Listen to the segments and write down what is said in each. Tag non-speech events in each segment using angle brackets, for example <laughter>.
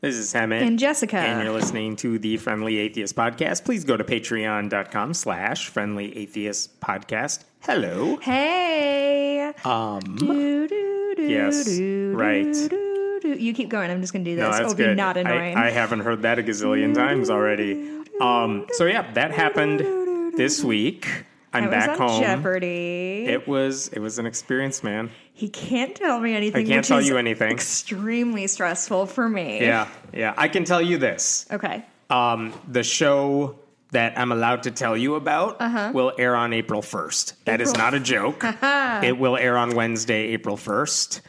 This is Hemant. And Jessica. And you're listening to the Friendly Atheist Podcast. Please go to patreon.com slash friendly atheist podcast. Hello. Hey. Um, Do, do, do, Yes, right. You keep going. I'm just going to do this. no, that's It'll good. be not annoying. I, I haven't heard that a gazillion times already. Um, so yeah, that happened this week. I'm I was back on home. Jeopardy. It was it was an experience, man. he can't tell me anything. I can't tell is you anything. Extremely stressful for me. Yeah, yeah. I can tell you this. Okay. Um, the show that I'm allowed to tell you about will air on April 1st. That is Uh-huh. April- not a joke. <laughs> it will air on Wednesday, April 1st.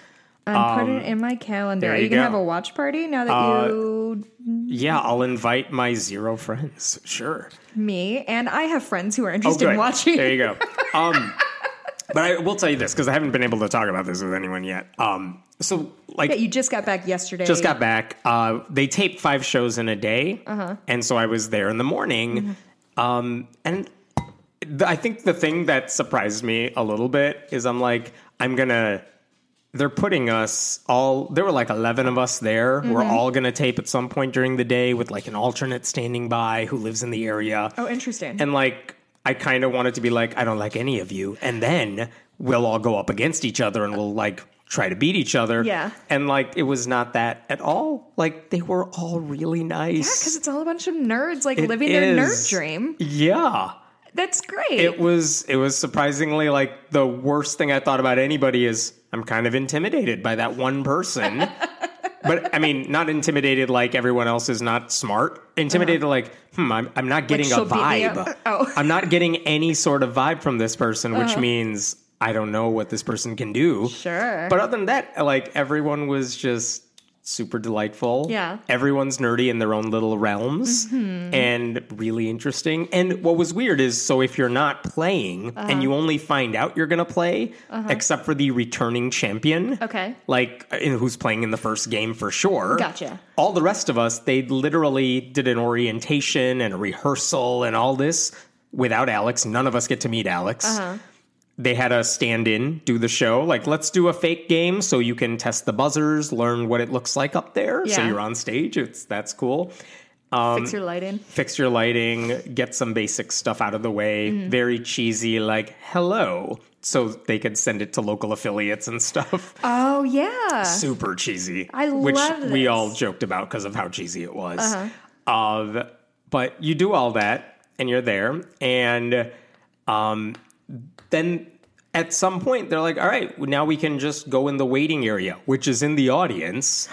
I'm putting it in my calendar. Um, Are you, you gonna go. have a watch party now that Uh, you Yeah, I'll invite my zero friends. Sure. me and I have friends who are Oh, interested good. in watching. There you go. <laughs> Um, but I will tell you this because I haven't been able to talk about this with anyone yet. Um, so, like, Yeah, you just got back yesterday. just got back. Uh, they tape five shows in a day, Uh-huh. and so I was there in the morning. Mm-hmm. Um, and th- I think the thing that surprised me a little bit is I'm like, I'm gonna. They're putting us all. There were like eleven of us there. We're Mm-hmm. all gonna tape at some point during the day with like an alternate standing by who lives in the area. Oh, interesting. And like, I kind of wanted to be like, I don't like any of you. And then we'll all go up against each other and we'll like try to beat each other. Yeah. And like, it was not that at all. Like, they were all really nice. Yeah, because it's all a bunch of nerds like It living their nerd dream. Yeah. That's great. It was, it was surprisingly like the worst thing I thought about anybody is I'm kind of intimidated by that one person. <laughs> but I mean, not intimidated like everyone else is not smart. Intimidated like, hmm, I'm, I'm not getting a beat me vibe. Oh. I'm not getting any sort of vibe from this person, which means I don't know what this person can do. Sure. But other than that, like everyone was just super delightful. Yeah. Everyone's nerdy in their own little realms Mm-hmm. and really interesting. And what was weird is so if you're not playing Uh-huh. and you only find out you're going to play, except for the returning champion. Okay. Like who's playing in the first game for sure. Gotcha. All the rest of us, they literally did an orientation and a rehearsal and all this without Alex. None of us get to meet Alex Uh-huh. They had a stand in do the show like let's do a fake game so you can test the buzzers learn what it looks like up there so you're on stage it's that's cool Fix your lighting. fix your lighting get some basic stuff out of the way Mm-hmm. very cheesy like hello so they could send it to local affiliates and stuff Oh yeah. super cheesy I which love we this. Uh-huh. all joked about because of how cheesy it was uh, but you do all that and you're there and um, then at some point they're like all right now we can just go in the waiting area which is in the audience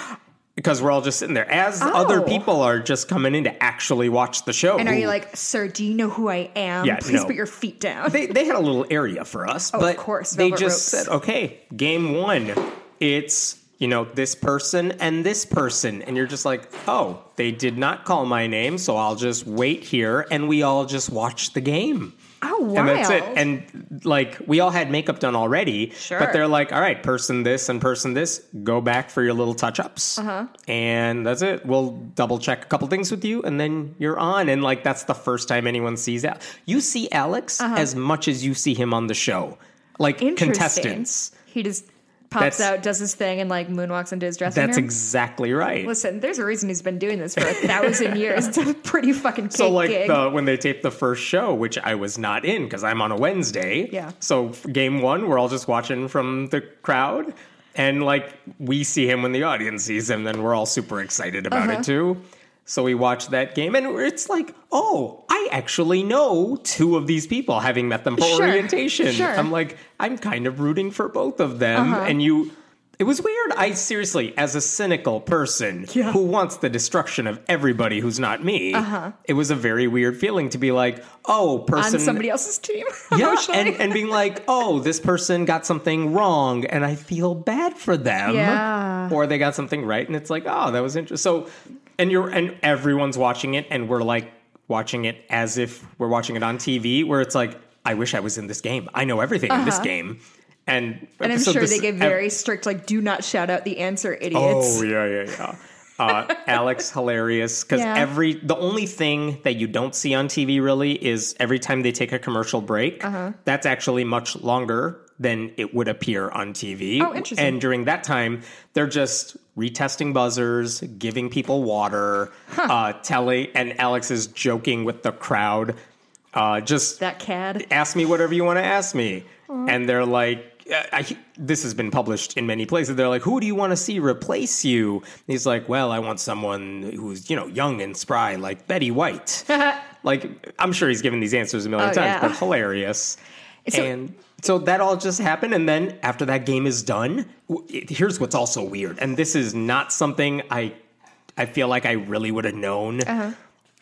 because we're all just sitting there as oh. other Oh. people are just coming in to actually watch the show And are you like, sir? Do you know who I am? Yeah, Please no. put your feet down. they, they had a little area for us, Oh, of but course, they just ropes. said, okay, game one, it's you know this person and this person, and you're just like, oh, they did not call my name, so I'll just wait here, and we all just watch the game. Oh wow. And that's it. And like we all had makeup done already, Sure. but they're like, all right, person this and person this, go back for your little touch ups. Uh-huh. And that's it. We'll double check a couple things with you and then you're on. And like that's the first time anyone sees Al. You see Alex as much as you see him on the show. Like Uh-huh. Contestants. He just pops That's- out, does his thing, and like moonwalks into his dressing That's room. That's exactly right. Listen, there's a reason he's been doing this for a thousand <laughs> years. It's a pretty fucking So like the when they taped the first show, which I was not in because I'm on a Wednesday. Yeah. So game one, we're all just watching from the crowd, and like we see him when the audience sees him, then we're all super excited about Uh-huh. it too. So we watched that game, and it's like, oh, I actually know two of these people, having met them for Sure. orientation. Sure. I'm like, I'm kind of rooting for both of them, Uh-huh. and you. It was weird. I seriously, as a cynical person Yeah. who wants the destruction of everybody who's not me, it was a very weird feeling to be like, oh, on person. somebody else's team. <laughs> yeah, and, and being like, oh, this person got something wrong, and I feel bad for them. Yeah. Or they got something right, and it's like, oh, that was interesting. So, and you're and everyone's watching it, and we're like watching it as if we're watching it on TV, where it's like, I wish I was in this game. I know everything in this game, and Uh-huh. and I'm so sure this- they give very strict, like, do not shout out the answer, idiots. Oh yeah, yeah, yeah. Uh, Alex hilarious because Yeah. every the only thing that you don't see on TV really is every time they take a commercial break. Uh-huh. That's actually much longer than it would appear on TV. Oh, interesting. And during that time, they're just retesting buzzers, giving people water, uh, telling, and Alex is joking with the crowd. Uh, just That cad. ask me whatever you want to ask me. And they're like, I, I- this has been published in many places. They're like, who do you want to see replace you? And he's like, well, I want someone who's, you know, young and spry, like Betty White. <laughs> like, I'm sure he's given these answers a million Oh, times, yeah. but hilarious. So- and so that all just happened. And then after that game is done, here's what's also weird. And this is not something I, I feel like I really would have known Uh-huh.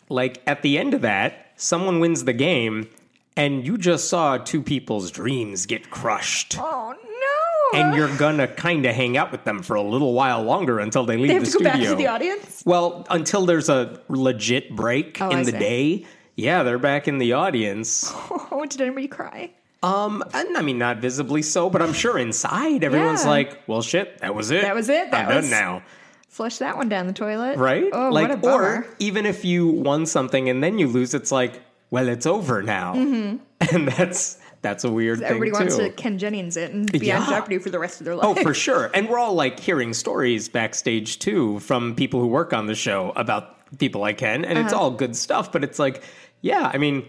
like at the end of that, someone wins the game, and you just saw two people's dreams get crushed. Oh no! And you're gonna kind of hang out with them for a little while longer until they leave they have the to go studio. back to the audience. Well, until there's a legit break Oh, in I the see. day. Yeah, they're back in the audience. Oh, <laughs> did anybody cry? Um, and I mean, not visibly so, but I'm sure inside everyone's Yeah. like, "Well, shit, that was it. That was it. That I'm was- done now." Flush that one down the toilet. right? Oh, like, what a bummer. or even if you won something and then you lose, it's like, well, it's over now, <laughs> and that's that's a weird Mm-hmm. Everybody thing wants too. to Ken Jennings it and be on Jeopardy for the rest of their life. Oh, for sure. <laughs> And we're all like hearing stories backstage too from people who work on the show about people like Ken, and it's Uh-huh. all good stuff. But it's like, yeah, I mean,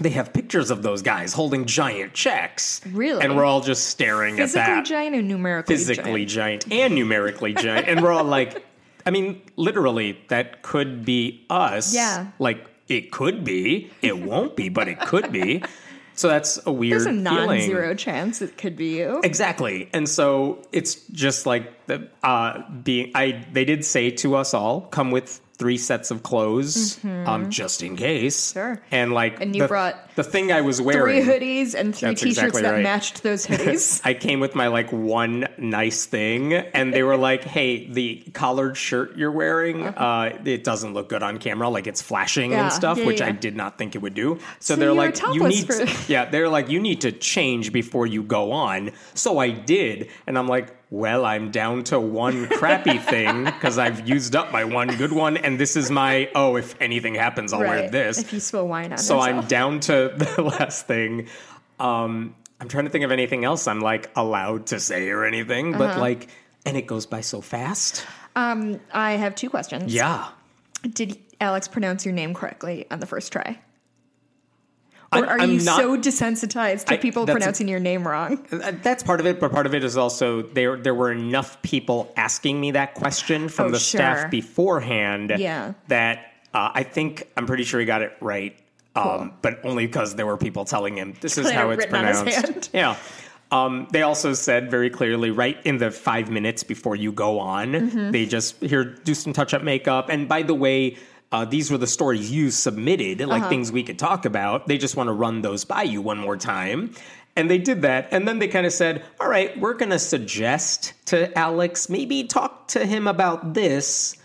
they have pictures of those guys holding giant checks, Really? and we're all just staring at that. Physically giant and numerically giant. physically giant. giant and numerically giant. And we're all like, <laughs> I mean, literally, that could be us. Yeah. Like, it could be. It won't be, but it could be. So that's a weird There's a feeling. non-zero chance it could be you. Exactly. And so it's just like the uh being I they did say to us all, come with three sets of clothes, um, just in case. Mm-hmm. Sure. And like And you the, brought the thing I was wearing Three hoodies and three t-shirts exactly that right. matched those <laughs> hoodies. I came with my like one nice thing, and they were like, "Hey, the collared shirt you're wearing, uh, it doesn't look good on camera. Like it's flashing Yeah, and stuff, yeah, which yeah. I did not think it would do." So, So they're like, "You need, for- to, <laughs> yeah." They're like, "You need to change before you go on." So I did, and I'm like, "Well, I'm down to one crappy thing because I've used up my one good one, and this is my oh, if anything happens, I'll wear this." If you spill wine on So I'm down to <laughs> the last thing. Um, I'm trying to think of anything else I'm like allowed to say or anything, but Uh-huh. like, and it goes by so fast. Um, I have two questions. Yeah. Did Alex pronounce your name correctly on the first try? Or are I'm you not- so desensitized to I- people that's a- pronouncing your name wrong? Uh, That's part of it, but part of it is also there. There were enough people asking me that question from Oh, the sure. staff beforehand. Yeah. that uh, I think I'm pretty sure he got it right, um, but only because there were people telling him this is how it's written on his pronounced. <laughs> Yeah. Um, they also said very clearly, right in the five minutes before you go on, Mm-hmm. they just here do some touch up makeup. And by the way, uh, these were the stories you submitted, Uh-huh. like things we could talk about. They just want to run those by you one more time. And they did that. And then they kind of said, all right, we're going to suggest to Alex, maybe talk to him about this.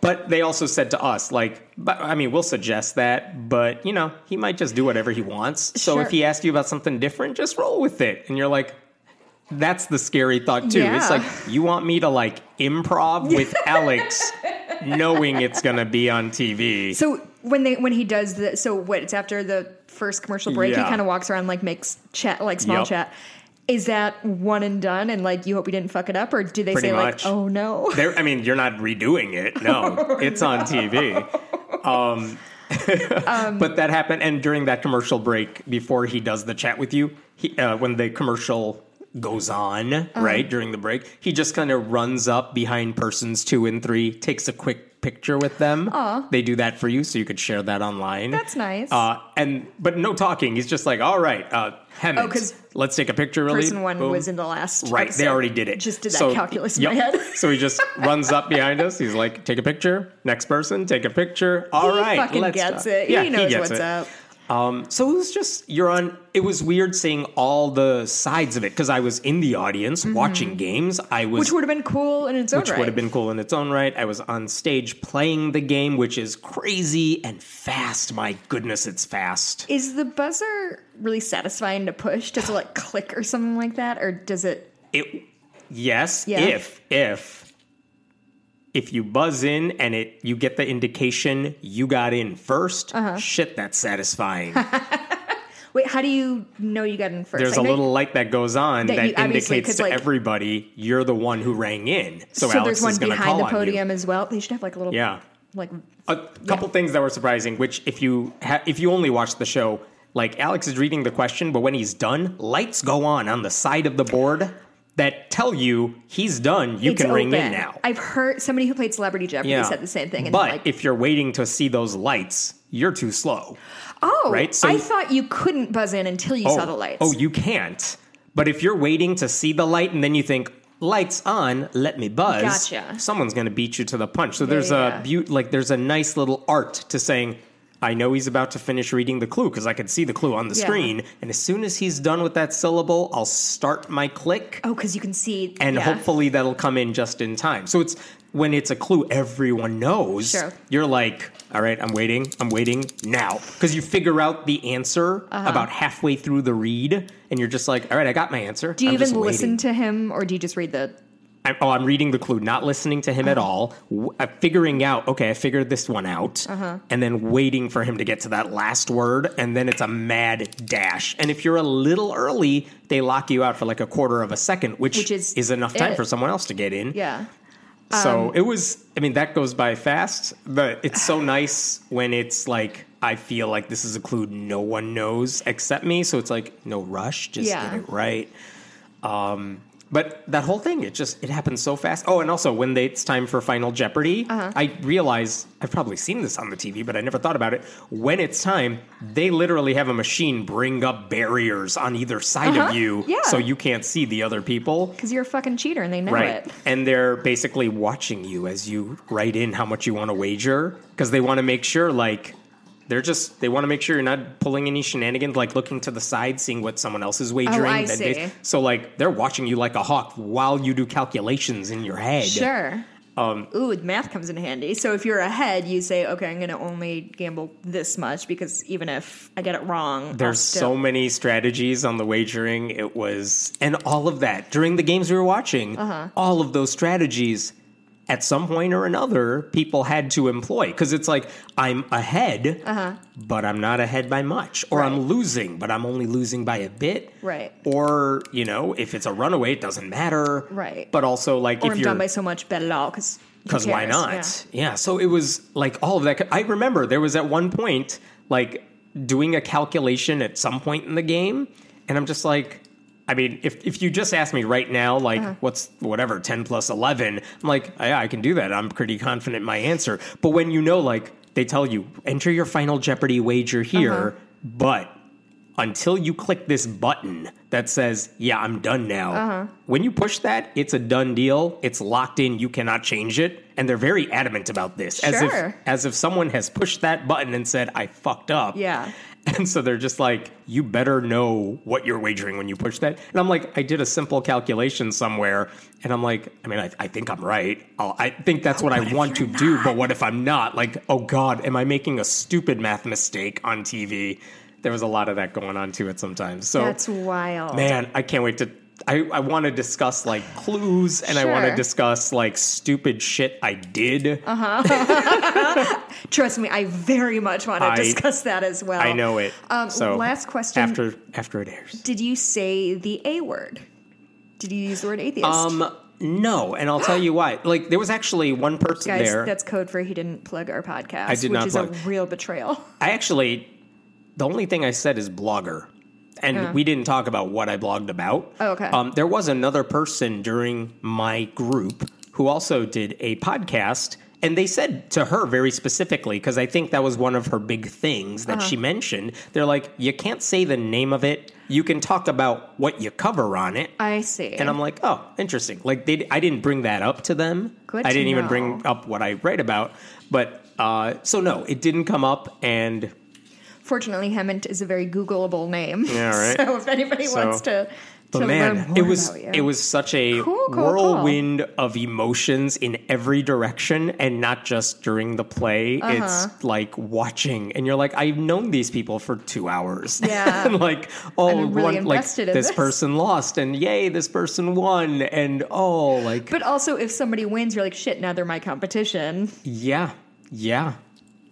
But they also said to us, like, but, I mean, we'll suggest that, but you know, he might just do whatever he wants. So Sure. if he asked you about something different, just roll with it. And you're like, that's the scary thought too. It's like you want me to like improv with <laughs> Alex, knowing it's gonna be on TV. So when they when he does the so what it's after the first commercial break, he kind of walks around like makes chat like small Yep. chat. Is that one and done, and like you hope he didn't fuck it up, or do they Pretty say much. like, oh no? There, I mean, you're not redoing it. No, <laughs> it's on TV. <laughs> Um, but that happened, and during that commercial break, before he does the chat with you, he, uh, when the commercial goes on, Uh-huh. right during the break, he just kind of runs up behind persons two and three, takes a quick picture with them. They do that for you, so you could share that online. That's nice. Uh, and but no talking. He's just like, all right, uh, Oh, let's take a picture. Really, Person one Boom. was in the last. Right, they already did it. Just did that So- calculus yep. in my head. <laughs> so he just runs up behind us. He's like, "Take a picture." Next person, take a picture. All he right, fucking let's gets talk. it. Yeah, he knows gets what's it. up. Um, so it was just you're on. It was weird seeing all the sides of it because I was in the audience watching games. I was Mm-hmm. Which would have been cool in its own which right. would have been cool in its own right. I was on stage playing the game, which is crazy and fast. My goodness, it's fast. Is the buzzer really satisfying to push? Does it like click or something like that, or does it? It yes, Yeah. if if if you buzz in and it you get the indication you got in 1st Uh-huh. shit, that's satisfying. <laughs> Wait, how do you know you got in first? There's a little light that goes on That that, you- indicates to like- everybody you're the one who rang in. So, So, Alex there's one is going to behind call the you. podium as well. They should have like a little Yeah. like A couple things that were surprising, which if you ha- if you only watch the show, like Alex is reading the question, but when he's done, lights go on on the side of the board that tell you he's done. You it's can ring in now. I've heard somebody who played Celebrity Jeopardy said the same thing. And but like, if you're waiting to see those lights, you're too slow. oh, right, so- I thought you couldn't buzz in until you saw oh, the lights. Oh, you can't. But if you're waiting to see the light and then you think lights on, let me buzz. Gotcha. Someone's going to beat you to the punch. So there's yeah. a beaut like there's a nice little art to saying I know he's about to finish reading the clue because I can see the clue on the Yeah. screen. And as soon as he's done with that syllable, I'll start my click. Oh, because you can see. And yeah. hopefully that'll come in just in time. So it's when it's a clue everyone knows, Sure. you're like, all right, I'm waiting, I'm waiting now. Because you figure out the answer Uh-huh. about halfway through the read, and you're just like, all right, I got my answer. Do you I'm even listen to him, or do you just read the? I'm, oh, I'm reading the clue, not listening to him at Uh-huh. all. W- uh, figuring out, okay, I figured this one out, Uh-huh. and then waiting for him to get to that last word, and then it's a mad dash. And if you're a little early, they lock you out for like a quarter of a second, which, Which is is enough time it. for someone else to get in. Yeah. So Um, it was, I mean, that goes by fast, but it's so <sighs> nice when it's like, I feel like this is a clue no one knows except me. So it's like, no rush, just Yeah. get it right. Um, but that whole thing, it just, it happens so fast. Oh, and also when they, it's time for Final Jeopardy, Uh-huh. I realize, I've probably seen this on the TV, but I never thought about it. When it's time, they literally have a machine bring up barriers on either side Uh-huh. of you Yeah. so you can't see the other people. Because you're a fucking cheater and they know Right. it. And they're basically watching you as you write in how much you want to wager because they want to make sure, like, they're just, they want to make sure you're not pulling any shenanigans, like looking to the side, seeing what someone else is wagering. Oh, I see. so, like, they're watching you like a hawk while you do calculations in your head. Sure. Um, Ooh, math comes in handy. So if you're ahead, you say, okay, I'm going to only gamble this much because even if I get it wrong, There's still- so many strategies on the wagering. It was, and all of that during the games we were watching, Uh-huh. all of those strategies at some point or another, people had to employ because it's like I'm ahead, but I'm not ahead by much, or I'm Uh-huh. Losing, but I'm only losing by a bit, Right. Or you know, if it's a runaway, it doesn't matter, Right. But also, like Or if I'm you're done by so much, bet it all because because why not? Yeah. So it was like all of that. I remember there was at one point like doing a calculation at some point in the game, and I'm just like, I mean, if if you just ask me right now, like Uh-huh. what's whatever ten plus eleven, I'm like, yeah, I can do that. I'm pretty confident in my answer. But when you know, like they tell you, enter your final Jeopardy wager here, Uh-huh. but until you click this button that says, Yeah, I'm done now. Uh-huh. When you push that, it's a done deal. It's locked in. You cannot change it. And they're very adamant about this. As if as if someone has pushed that button and said, I fucked up. Yeah. <laughs> And so they're just like, you better know what you're wagering when you push that. And I'm like, I did a simple calculation somewhere. And I'm like, I mean, I, I think I'm right. I'll, I think that's what I want to do. But what if I'm not? Like, oh God, am I making a stupid math mistake on TV? There was a lot of that going on to it sometimes. So That's wild. Man, I can't wait to. I, I want to discuss like clues and I want to discuss like stupid shit I did. <laughs> Trust me, I very much want to I- discuss that as well. I know it. Um, so last question. after after it airs. Did you say the A word? Did you use the word atheist? Um, no, and I'll tell you why. Like there was actually one person Guys, there. that's code for he didn't plug our podcast, I did which not is plug. a real betrayal. I actually, the only thing I said is blogger. And we didn't talk about what I blogged about. Oh, okay. Um, there was another person during my group who also did a podcast, and they said to her very specifically, because I think that was one of her big things Uh-huh. that she mentioned. They're like, you can't say the name of it. You can talk about what you cover on it. I see. And I'm like, oh, interesting. Like they, I didn't bring that up to them. Good I didn't even know. bring up what I write about. But uh, so no, it didn't come up, and Fortunately, Hemant is a very Googleable name. Yeah, <laughs> right. So if anybody So- wants to, but to learn man, more it was about you. it was such a Cool, cool, cool. whirlwind of emotions in every direction, and not just during the play. Uh-huh. It's like watching, and you're like, I've known these people for two hours. Yeah. <laughs> and like, oh, I'm really one, like in this this. person lost, and yay, this person won, and oh, like But also, if somebody wins, you're like, shit, now they're my competition. Yeah, yeah.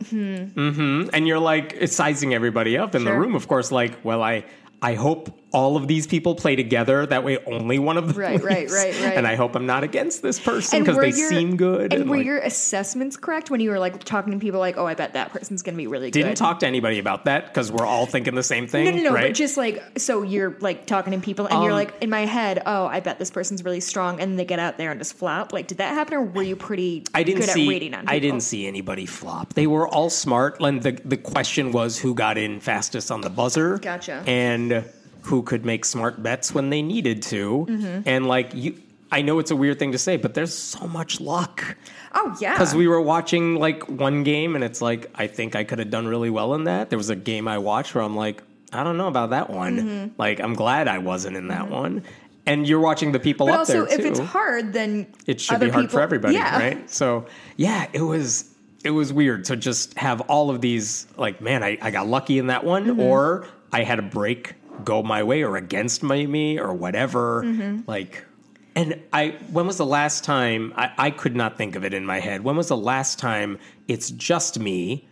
Mm-hmm. And you're like sizing everybody up in the room, of course, like, well, I I hope all of these people play together. That way only one of them Right, right, right, right. And I hope I'm not against this person because they your- seem good. And, were like- your assessments correct when you were like talking to people like, oh, I bet that person's going to be really good? didn't talk to anybody about that because we're all thinking the same thing. no, no, no, right? but just like, so you're like talking to people and you're Um, like, in my head, oh, I bet this person's really strong. And they get out there and just flop. Like, did that happen or were you pretty I didn't good see. at reading on people? I didn't see anybody flop. They were all smart. And the the question was who got in fastest on the buzzer. Gotcha. And who could make smart bets when they needed to. Mm-hmm. And like you, I know it's a weird thing to say, but there's so much luck. Oh, yeah. Because we were watching like one game, and it's like I think I could have done really well in that. There was a game I watched where I'm like, I don't know about that one. Mm-hmm. Like I'm glad I wasn't in that one. And you're watching the people but up also, there too if it's hard, then it should other be hard people, for everybody, yeah. right? So yeah, it was it was weird to just have all of these like, man, I, I got lucky in that one, Mm-hmm. or I had a break go my way or against my me or whatever. Mm-hmm. Like and I when was the last time I, I could not think of it in my head. When was the last time it's just me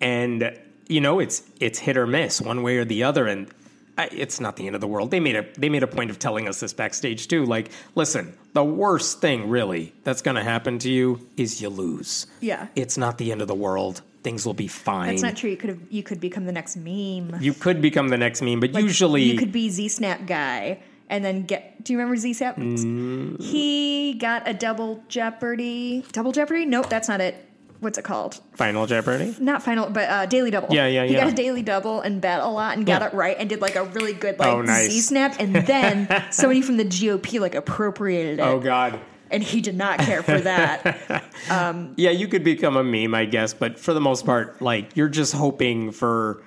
and you know it's it's hit or miss one way or the other and I, it's not the end of the world. They made a they made a point of telling us this backstage too. Like, listen, the worst thing really that's going to happen to you is you lose. Yeah. it's not the end of the world. Things will be fine. That's not true. You could have. You could become the next meme. You could become the next meme, but Like, usually you could be Z Snap guy and then get. Do you remember Z Snap? Mm. He got a double Jeopardy. Double Jeopardy? Nope, that's not it. What's it called? Final Jeopardy. Not final, but uh, daily double. Yeah, yeah, He yeah. He got a daily double and bet a lot and got it right and did like a really good like Oh, nice. Z Snap, and then <laughs> somebody from the GOP like appropriated it, Oh God. And he did not care for that. <laughs> Um, yeah, you could become a meme, I guess, but for the most part, like you're just hoping for.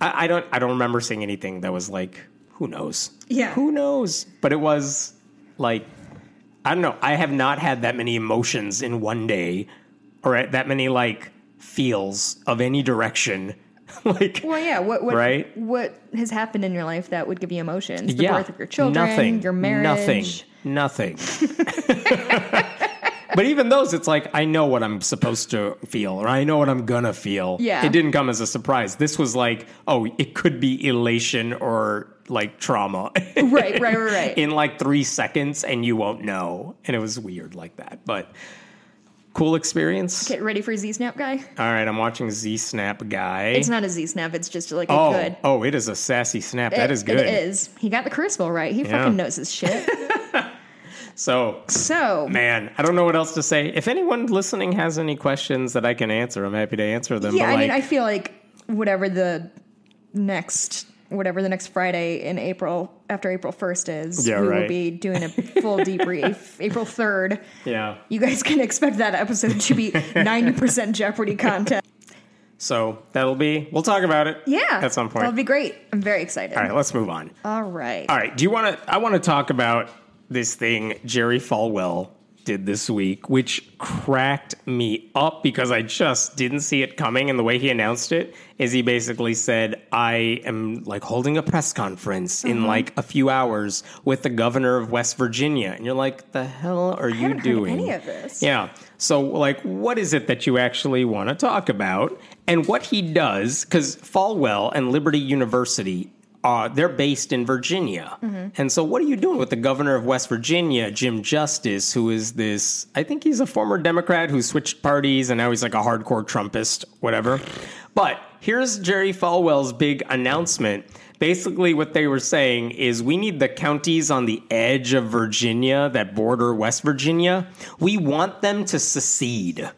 I, I don't. I don't remember seeing anything that was like, who knows? Yeah. who knows? But it was like, I don't know. I have not had that many emotions in one day, or that many like feels of any direction. <laughs> like, well, yeah. What what Right? what has happened in your life that would give you emotions? The yeah, birth of your children, nothing, your marriage. nothing, nothing. <laughs> but even those, it's like I know what I'm supposed to feel, or I know what I'm gonna feel. Yeah. it didn't come as a surprise. This was like, oh, it could be elation or like trauma. <laughs> Right, right, right, right. in like three seconds, and you won't know. And it was weird like that, but cool experience. Get ready for Z Snap guy. All right, I'm watching Z Snap guy. It's not a Z Snap. It's just like a oh, good. oh, it is a sassy snap. that It- is good. It is. He got the charisma right. He Yeah. fucking knows his shit. <laughs> So So Man, I don't know what else to say. If anyone listening has any questions that I can answer, I'm happy to answer them. yeah, I mean, I feel like whatever the next whatever the next Friday in April after April first is, Yeah, we will be doing a full debrief. <laughs> April third. yeah. You guys can expect that episode to be ninety percent Jeopardy content. So that'll be. We'll talk about it. Yeah, At some point. That'll be great. I'm very excited. All right, let's move on. All right. All right. Do you want to? I want to talk about this thing Jerry Falwell did this week, which cracked me up because I just didn't see it coming. And the way he announced it is he basically said, I am like holding a press conference in like a few hours with the governor of West Virginia. And you're like, the hell are you haven't heard doing? any of this. Yeah. So, like, what is it that you actually want to talk about? And what he does, because Falwell and Liberty University, uh, they're based in Virginia. And so, what are you doing with the governor of West Virginia, Jim Justice, who is this, I think he's a former Democrat who switched parties and now he's like a hardcore Trumpist, whatever. But here's Jerry Falwell's big announcement. Basically, what they were saying is we need the counties on the edge of Virginia that border West Virginia. We want them to secede.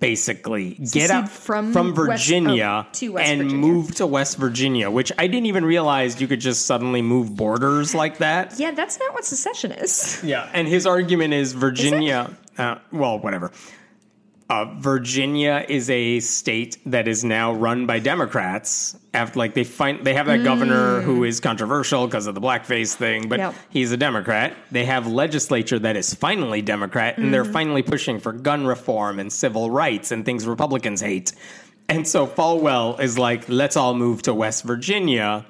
Basically, get Secede out from from West- Virginia oh, to West and Virginia. move to West Virginia, which I didn't even realize you could just suddenly move borders like that. Yeah, that's not what secession is. Yeah, and his argument is Virginia. Uh, well, whatever. Uh, Virginia is a state that is now run by Democrats. After like they find they have that governor who is controversial because of the blackface thing, but Yep. he's a Democrat. They have legislature that is finally Democrat, and they're finally pushing for gun reform and civil rights and things Republicans hate. And so Falwell is like, let's all move to West Virginia.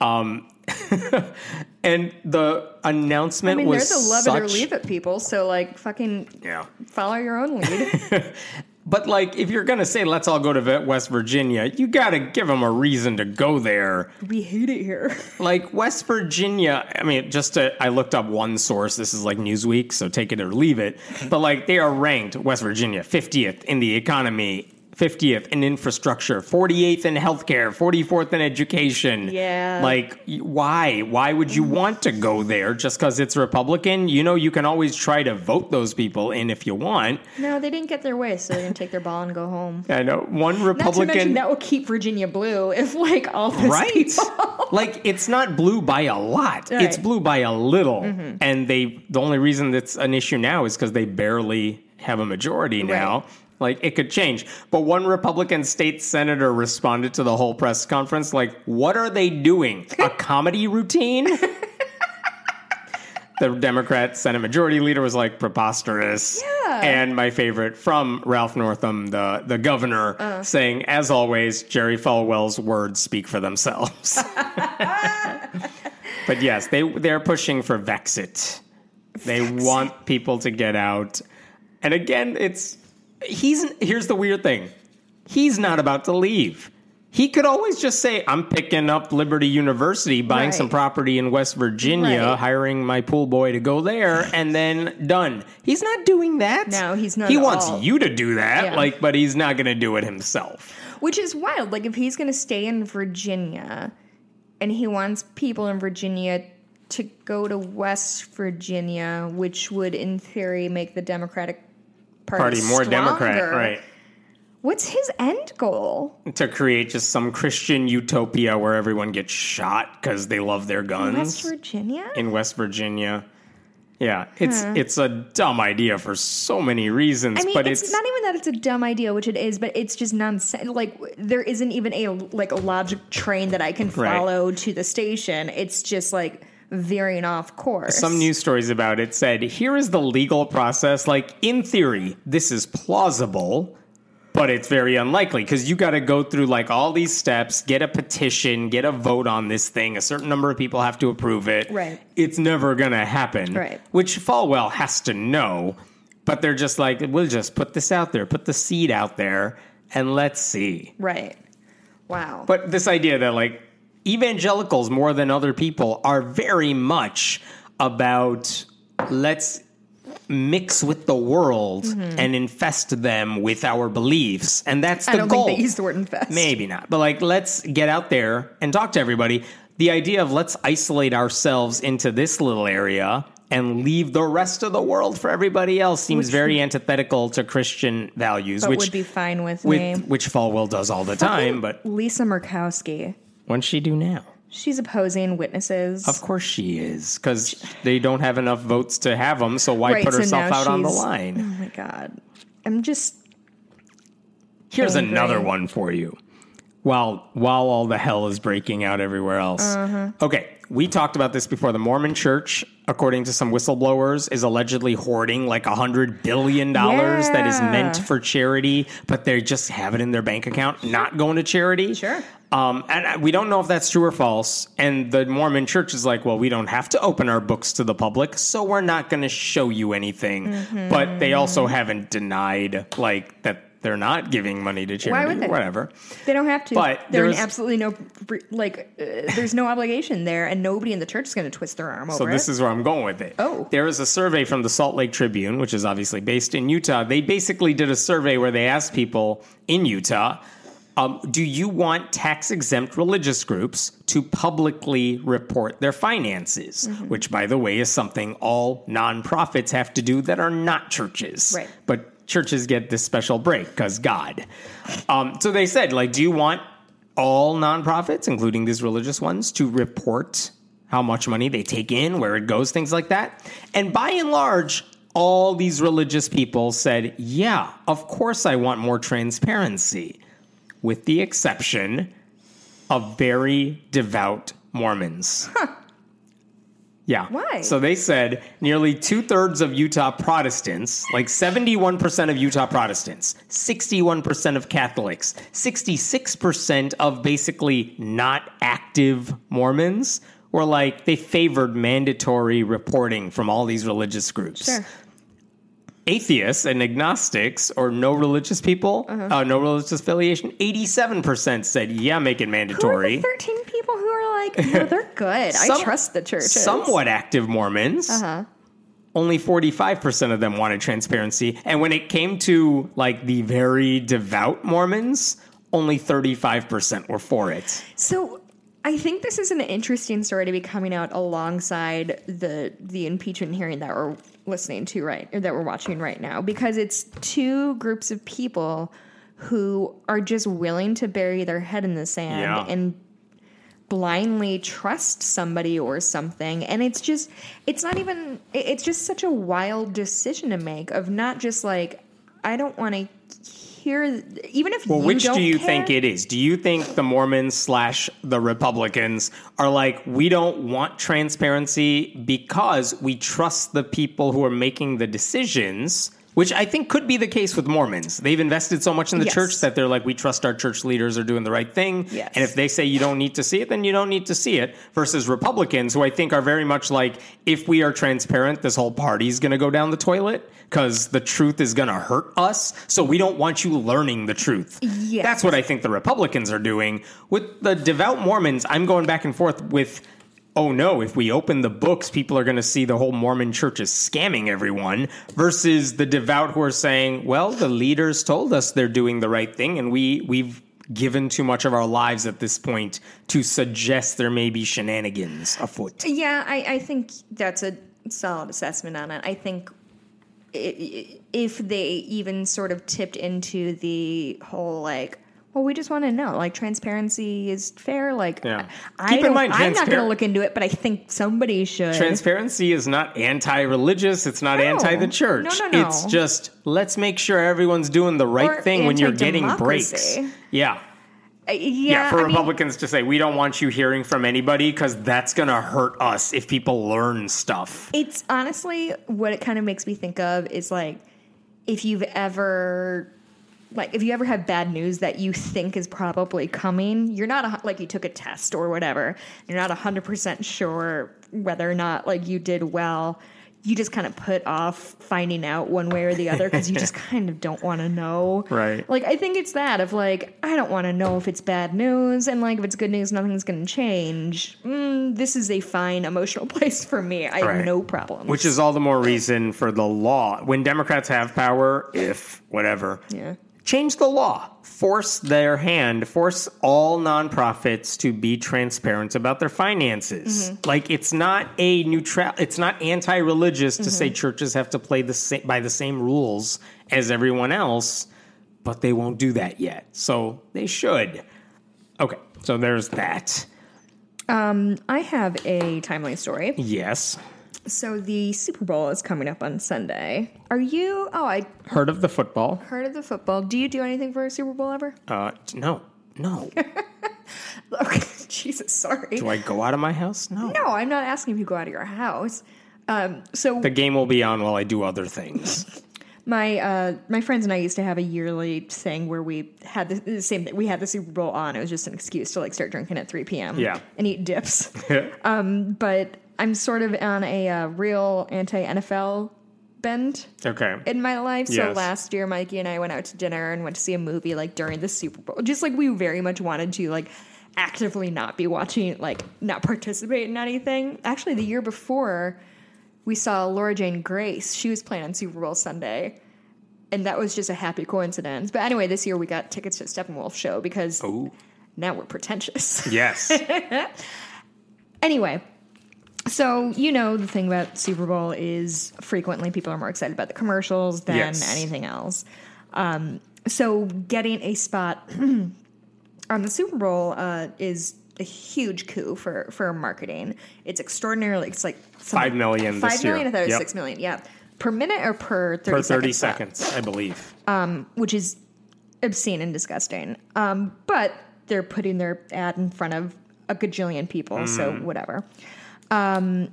Um, <laughs> and the announcement I announcement mean, was there's a love it or leave it, people. So like, fucking Yeah. follow your own lead. <laughs> But like, if you're gonna say let's all go to West Virginia, you gotta give them a reason to go there. We hate it here. <laughs> Like West Virginia, I mean, just to, I looked up one source. This is like Newsweek, so take it or leave it. But like, they are ranked West Virginia 50th in the economy 50th in infrastructure, 48th in healthcare, 44th in education. Yeah. Like, why? Why would you want to go there just because it's Republican? You know, you can always try to vote those people in if you want. No, they didn't get their way, so they're gonna take their ball and go home. I know one to mention Republican. that will keep Virginia blue if like all those Right. people. <laughs> like it's not blue by a lot. It's Right. Mm-hmm. blue by a little. And they the only reason that's an issue now is because they barely have a majority now. Right. Like it could change. But one Republican state senator responded to the whole press conference like, "What are they doing? A <laughs> comedy routine?" the Democrat Senate Majority Leader was like preposterous. Yeah. And my favorite from Ralph Northam, the the governor, Uh. saying, as always, Jerry Falwell's words speak for themselves. <laughs> but yes, they they're pushing for Vexit. They want people to get out. And again, it's he's here's the weird thing. He's not about to leave. He could always just say, I'm picking up Liberty University, buying Right. some property in West Virginia, Right. hiring my pool boy to go there, and then done. He's not doing that. No, he's not He wants all. you to do that, Yeah. like, but he's not going to do it himself. Which is wild. Like if he's gonna stay in Virginia and he wants people in Virginia to go to West Virginia, which would in theory make the Democratic Party, Party more Democrat, right? What's his end goal? To create just some Christian utopia where everyone gets shot because they love their guns. West Virginia? in West Virginia. Yeah, it's it's a dumb idea for so many reasons, I mean, but it's, it's, not even that it's a dumb idea, which it is, but it's just nonsense. Like there isn't even a like a logic train that I can Right. follow to the station. It's just like veering off course. some news stories about it said here is the legal process. Like in theory, this is plausible, but it's very unlikely because you got to go through like all these steps, get a petition, get a vote on this thing. A certain number of people have to approve it. Right. It's never gonna happen. Right. Which Falwell has to know, but they're just like, we'll just put this out there, put the seed out there, and let's see. right? Wow. But this idea that like evangelicals more than other people are very much about let's mix with the world and infest them with our beliefs and that's the Mm-hmm. I don't goal think they use the word infest. maybe not but like let's get out there and talk to everybody the idea of let's isolate ourselves into this little area and leave the rest of the world for everybody else seems Which- very antithetical to christian values but which would be fine with, me. which falwell does all the time but Lisa Murkowski, what's she do now she's opposing witnesses. Of course she is, because they don't have enough votes to have them. So why Right, put so herself out on the line? Oh my god, I'm just Here's angry. another one for you. While while all the hell is breaking out everywhere else. Uh-huh. Okay, we talked about this before. The Mormon Church, according to some whistleblowers, is allegedly hoarding like a hundred billion dollars that is meant for charity, but they just have it in their bank account, not going to charity. Sure. Um, and we don't know if that's true or false. And the Mormon church is like, well, we don't have to open our books to the public, so we're not going to show you anything. Mm-hmm. But they also haven't denied like that they're not giving money to charity. would they? Whatever. they don't have to. But there's- absolutely no like. Uh, there's no obligation there, and nobody in the church is going to twist their arm So over this it. is where I'm going with it. Oh. There is a survey from the Salt Lake Tribune, which is obviously based in Utah. They basically did a survey where they asked people in Utah, um, do you want tax exempt religious groups to publicly report their finances? Mm-hmm. Which, by the way, is something all nonprofits have to do that are not churches. Right. But churches get this special break because God. Um, so they said, like, do you want all nonprofits, including these religious ones, to report how much money they take in, where it goes, things like that? And by and large, all these religious people said, yeah, of course I want more transparency, with the exception of very devout Mormons. Yeah. Why? So they said nearly two thirds of Utah Protestants, like 71% of Utah Protestants, 61% of Catholics, 66% of basically not active Mormons were like, they favored mandatory reporting from all these religious groups. Sure. Atheists and agnostics or no religious people, Uh-huh. uh no religious affiliation, 87% said, yeah, make it Who are the mandatory. 13 people who are like, no, they're <laughs> good. Some- I trust the church. Somewhat active Mormons. Uh-huh. Only 45% of them wanted transparency. And when it came to like the very devout Mormons, only 35% were for it. So I think this is an interesting story to be coming out alongside the the impeachment hearing that we're listening to right or that we're watching right now because it's two groups of people who are just willing to bury their head in the sand Yeah. and blindly trust somebody or something and it's just it's not even it's just such a wild decision to make of not just like i don't want to even if Well, which do you care- think it is? Do you think the Mormons slash the Republicans are like, we don't want transparency because we trust the people who are making the decisions? Which I think could be the case with Mormons. They've invested so much in the Yes. church that they're like, we trust our church leaders are doing the right thing. Yes. And if they say you don't need to see it, then you don't need to see it. Versus Republicans, who I think are very much like, if we are transparent, this whole party's going to go down the toilet because the truth is going to hurt us. So we don't want you learning the truth. Yes. That's what I think the Republicans are doing. With the devout Mormons, I'm going back and forth with. Oh no, if we open the books, people are going to see the whole Mormon church is scamming everyone versus the devout who are saying, well, the leaders told us they're doing the right thing and we we've given too much of our lives at this point to suggest there may be shenanigans afoot. Yeah, I, I think that's a solid assessment on it. I think if they even sort of tipped into the whole like, well, we just want to know, like transparency is fair. Like, Yeah. I, Keep I in mind, I'm not going to look into it, but I think somebody should. Transparency is not anti-religious. It's not No. anti the church. no, no. no. It's just let's make sure everyone's doing the right Or thing when you're getting breaks. Yeah. Uh, yeah, Yeah, for I mean, Republicans to say we don't want you hearing from anybody because that's going to hurt us if people learn stuff. It's honestly what it kind of makes me think of is like if you've ever like if you ever have bad news that you think is probably coming, you're not a, like you took a test or whatever. You're not 100% sure whether or not like you did well. You just kind of put off finding out one way or the other because you just <laughs> kind of don't want to know. Right. Like I think it's that of like I don't want to know if it's bad news and like if it's good news, nothing's going to change. Mm, this is a fine emotional <laughs> place for me. I Right. have no problem. Which is all the more reason for the law. When Democrats have power, if whatever, yeah. Change the law. Force their hand, force all nonprofits to be transparent about their finances. Like it's not a neutral it's not anti-religious to say churches have to play the same by the same rules as everyone else, but they won't do that yet. So they should. Okay, so there's that. Um, I have a timely story. Yes. So the Super Bowl is coming up on Sunday. Are you? Oh, I Heard of the football? heard of the football. Do you do anything for a Super Bowl ever? Uh no. No. <laughs> Okay, <laughs> Jesus, sorry. Do I go out of my house? No. No, I'm not asking if you go out of your house. Um, so The game will be on while I do other things. <laughs> my uh, my friends and I used to have a yearly thing where we had the, the same thing. We had the Super Bowl on. It was just an excuse to like start drinking at 3 p.m. Yeah. and eat dips. Um, but I'm sort of on a uh, real anti NFL bend okay. in my life. So Yes. last year, Mikey and I went out to dinner and went to see a movie like during the Super Bowl. Just like we very much wanted to like actively not be watching, like not participate in anything. Actually, the year before, we saw Laura Jane Grace. She was playing on Super Bowl Sunday. And that was just a happy coincidence. But anyway, this year we got tickets to Steppenwolf show because Ooh. now we're pretentious. Yes. <laughs> Anyway, so you know the thing about Super Bowl is frequently people are more excited about the commercials than Yes. anything else. Um, so getting a spot <clears throat> on the Super Bowl uh, is a huge coup for for marketing. It's extraordinarily. It's like some- Five million this Five million. year. I thought it was Yep. six million. Yeah, per minute or per thirty For 30 second spot? seconds, I believe. Um, which is obscene and disgusting. Um, but they're putting their ad in front of a gajillion people, so whatever. Um,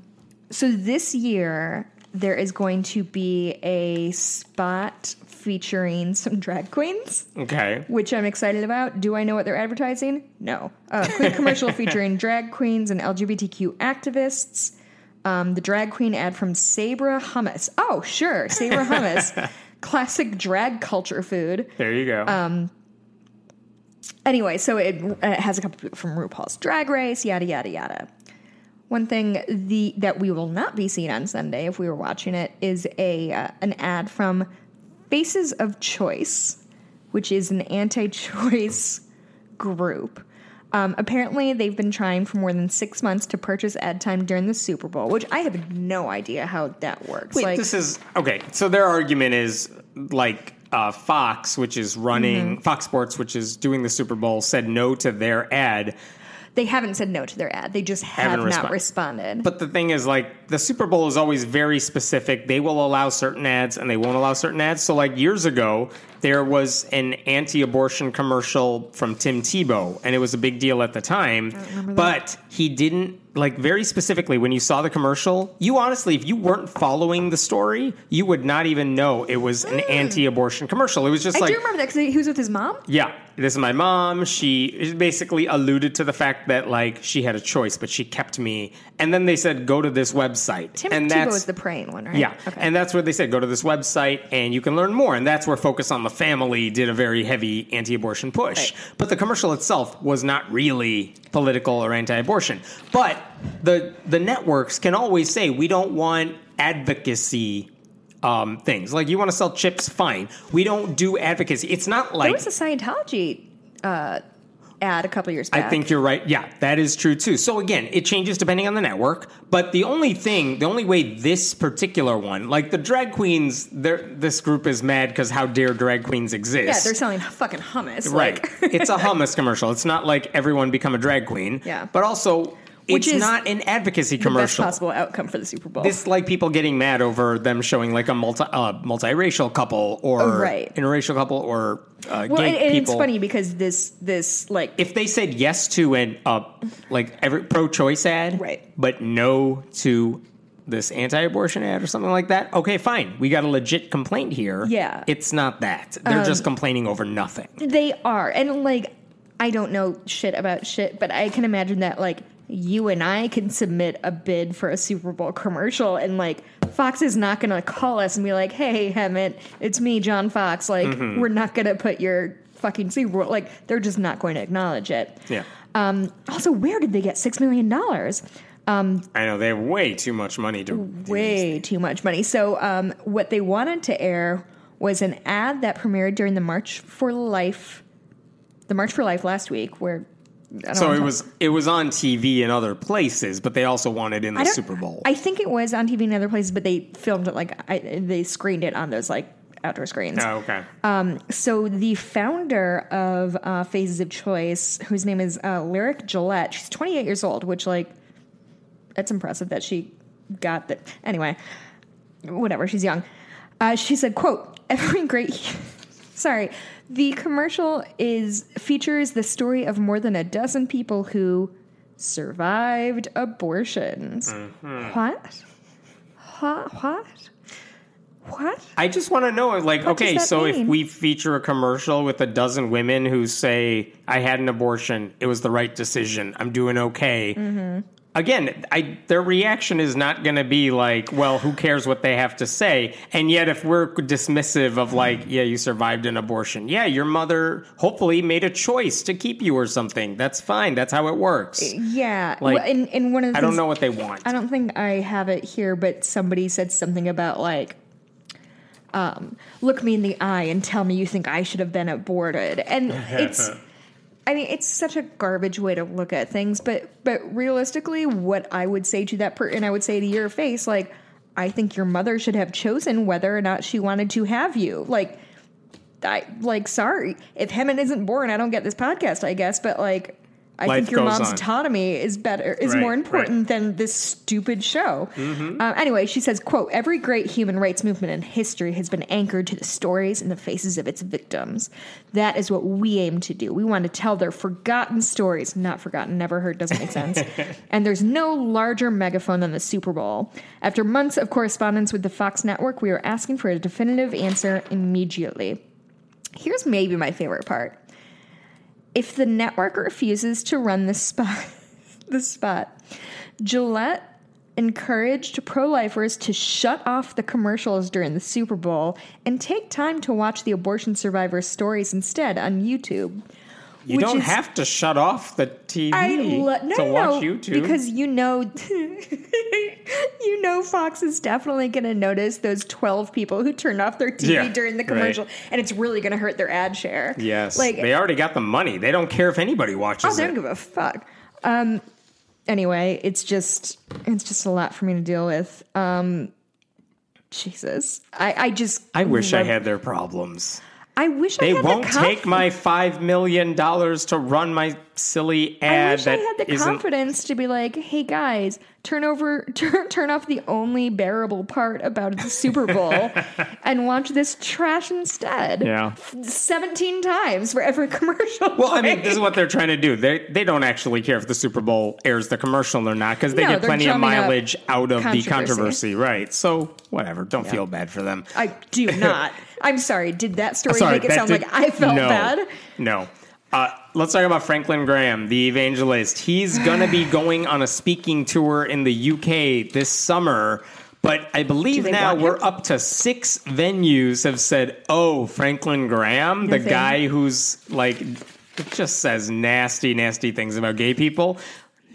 so this year there is going to be a spot featuring some drag queens, Okay. which I'm excited about. Do I know what they're advertising? No. Uh, quick <laughs> commercial featuring drag queens and LGBTQ activists. Um, the drag queen ad from Sabra Hummus. Oh, sure, Sabra Hummus, <laughs> classic drag culture food. There you go. Um, anyway, so it, it has a couple people from RuPaul's Drag Race, yada yada yada. One thing the that we will not be seeing on Sunday if we were watching it is a uh, an ad from Faces of Choice, which is an anti-choice group. Um, apparently, they've been trying for more than six months to purchase ad time during the Super Bowl, which I have no idea how that works. Wait, like, this is okay. So their argument is like uh, Fox, which is running Mm-hmm. Fox Sports, which is doing the Super Bowl, said no to their ad. They haven't said no to their ad; they just have not responded. But the thing is, like, the Super Bowl is always very specific. They will allow certain ads and they won't allow certain ads. So, like, years ago, there was an anti abortion commercial from Tim Tebow, and it was a big deal at the time. But he didn't, like, very specifically, when you saw the commercial, you honestly, if you weren't following the story, you would not even know it was an mm. anti abortion commercial. It was just. I like, do remember that because he was with his mom. yeah, this is my mom. She basically alluded to the fact that like she had a choice, but she kept me. And then they said, "Go to this website." Tim and Tebow that's is the praying one, right? yeah, Okay. and that's where they said, "Go to this website and you can learn more." And that's where Focus on the Family did a very heavy anti-abortion push. Right. But the commercial itself was not really political or anti-abortion. But the the networks can always say, "We don't want advocacy." Um, things like you want to sell chips, fine. We don't do advocacy. It's not like there was a Scientology uh, ad a couple years back. I think you're right. Yeah, that is true too. So again, it changes depending on the network. But the only thing, the only way this particular one, like the drag queens, this group is mad because how dare drag queens exist? yeah, they're selling fucking hummus. right. Like, it's a <laughs> hummus commercial. It's not like everyone become a drag queen. Yeah. But also, Which it's is not an advocacy the best commercial. possible outcome for the Super Bowl. This like people getting mad over them showing like a multi uh, multiracial couple or Oh, right. interracial couple or uh, well, gay and, and people. it's funny because this this like if they said yes to an uh, like every pro-choice ad, Right. but no to this anti-abortion ad or something like that, okay, fine. We got a legit complaint here. Yeah. Um, it's not that. They're just complaining over nothing. They are. And like I don't know shit about shit, but I can imagine that like you and I can submit a bid for a Super Bowl commercial and like Fox is not gonna call us and be like, Hey Hemant, it's me, John Fox. Like, Mm-hmm. we're not gonna put your fucking Super Bowl like they're just not going to acknowledge it. Yeah. Um also where did they get six million dollars? I know they have way too much money to do way too much money. So, um, what they wanted to air was an ad that premiered during the March for Life, the March for Life last week, where So it talk- was it was on TV in other places, but they also wanted in the Super Bowl. I think it was on TV in other places, but they filmed it like I, they screened it on those like outdoor screens. oh, okay. So the founder of uh, Faces of Choice, whose name is uh, Lyric Gillette, she's 28 years old, which like that's impressive that she got that. Anyway, whatever, she's young. Uh, she said, "quote Every great." <laughs> Sorry, the commercial is features the story of more than a dozen people who survived abortions. What? What? What? What? I just want to know, like, What okay, so mean? if we feature a commercial with a dozen women who say, "I had an abortion, it was the right decision, I'm doing okay," Mm-hmm. Again, I their reaction is not going to be like, "Well, who cares what they have to say?" And yet, if we're dismissive of like, "Yeah, you survived an abortion, yeah, your mother hopefully made a choice to keep you or something," that's fine. That's how it works. Yeah. Like, well, and, and one of the I don't know what they want. I don't think I have it here, but somebody said something about like, um, look me in the eye and tell me you think I should have been aborted. And <laughs> it's, I mean, it's such a garbage way to look at things. But but realistically, what I would say to that person, and I would say to your face, like, I think your mother should have chosen whether or not she wanted to have you. Like, I like, sorry if Hemant isn't born, I don't get this podcast, I guess. But like. I Life think your mom's on. autonomy is better, is Right, more right. important than this stupid show. Uh, anyway, she says, "quote Every great human rights movement in history has been anchored to the stories and the faces of its victims. That is what we aim to do. We want to tell their forgotten stories, not forgotten, never heard, doesn't make sense. <laughs> and there's no larger megaphone than the Super Bowl. After months of correspondence with the Fox network, we are asking for a definitive answer immediately. Here's maybe my favorite part." If the network refuses to run the spot, <laughs> the spot, Gillette encouraged pro lifers to shut off the commercials during the Super Bowl and take time to watch the abortion survivors' stories instead on YouTube. You which don't is- have to shut off the TV lo- no, to no, watch no, YouTube. because you know, <laughs> you know, Fox is definitely going to notice those twelve people who turned off their TV Yeah, during the right. commercial, and it's really going to hurt their ad share. yes, like they already got the money. They don't care if anybody watches it. I don't give a fuck. Um, anyway, it's just it's just a lot for me to deal with. Um, Jesus, I I just I wish I had their problems. I wish They I had won't the conf- take my five million dollars to run my silly ad. I wish I had the confidence to be like, "Hey guys, turn over, <laughs> turn, turn off the only bearable part about the Super Bowl, <laughs> and watch this trash instead." Yeah. seventeen times for every commercial. Well, I mean, this is what they're trying to do. They they don't actually care if the Super Bowl airs the commercial or not because they No, get plenty of mileage out of the controversy. controversy, right? So whatever. Don't feel bad for them. I do not. <laughs> I'm sorry. Did that story Sorry, make it sound did- like I felt no, bad? No. Uh, let's talk about Franklin Graham, the evangelist. He's going to be <sighs> going on a speaking tour in the UK this summer. But I believe now we're up to six venues have said, "Oh, Franklin Graham, the guy who's like, just says nasty, nasty things about gay people."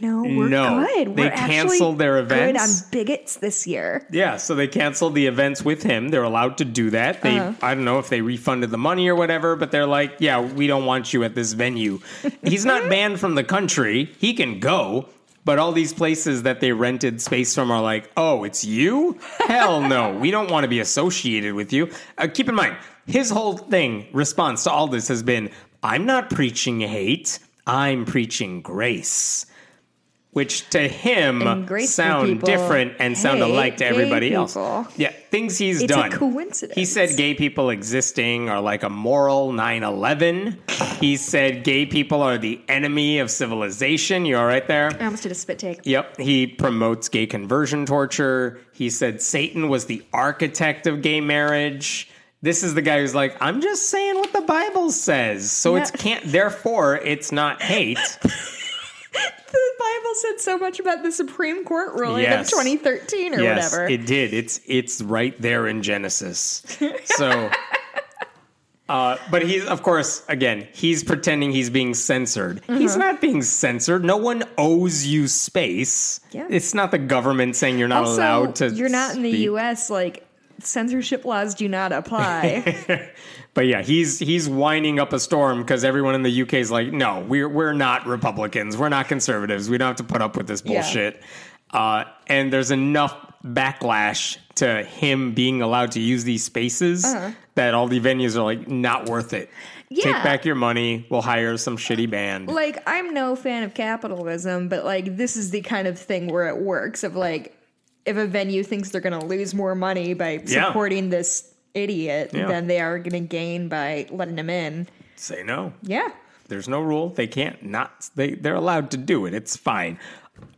No, we're No, good. they we're canceled their Good events. on bigots this year. Yeah, so they canceled the events with him. They're allowed to do that. They Uh-huh. I don't know if they refunded the money or whatever, but they're like, "Yeah, we don't want you at this venue." He's not <laughs> banned from the country. He can go. But all these places that they rented space from are like, "Oh, it's you? Hell no. <laughs> We don't want to be associated with you." Uh, keep in mind, his whole thing response to all this has been, "I'm not preaching hate. I'm preaching grace." Which to him sound people different and sound alike to everybody else. Yeah, things he's It's a done. coincidence. He said gay people existing are like a moral 9 11. He said gay people are the enemy of civilization. You all right there? I almost did a spit take. Yep. He promotes gay conversion torture. He said Satan was the architect of gay marriage. This is the guy who's like, I'm just saying what the Bible says. So it's can't, therefore, it's not hate. <laughs> The Bible said so much about the Supreme Court ruling Yes. of 2013 or yes, whatever. it did. It's it's right there in Genesis. <laughs> So, uh, but he's of course again he's pretending he's being censored. Uh-huh. He's not being censored. No one owes you space. Yeah. It's not the government saying you're not also, allowed to. you're not in the. U.S. Like censorship laws do not apply. <laughs> But yeah, he's he's winding up a storm because everyone in the UK is like, no, we're we're not Republicans, we're not conservatives, we don't have to put up with this Yeah. bullshit. Uh, and there's enough backlash to him being allowed to use these spaces that all the venues are like, not worth it. Yeah. Take Uh-huh. Back your money. We'll hire some shitty band. like I'm no fan of capitalism, but like this is the kind of thing where it works. Of like, if a venue thinks they're going to lose more money by Yeah. supporting this idiot Yeah. than they are going to gain by letting him in. Say no. Yeah. There's no rule. They can't not. They they're allowed to do it. It's fine.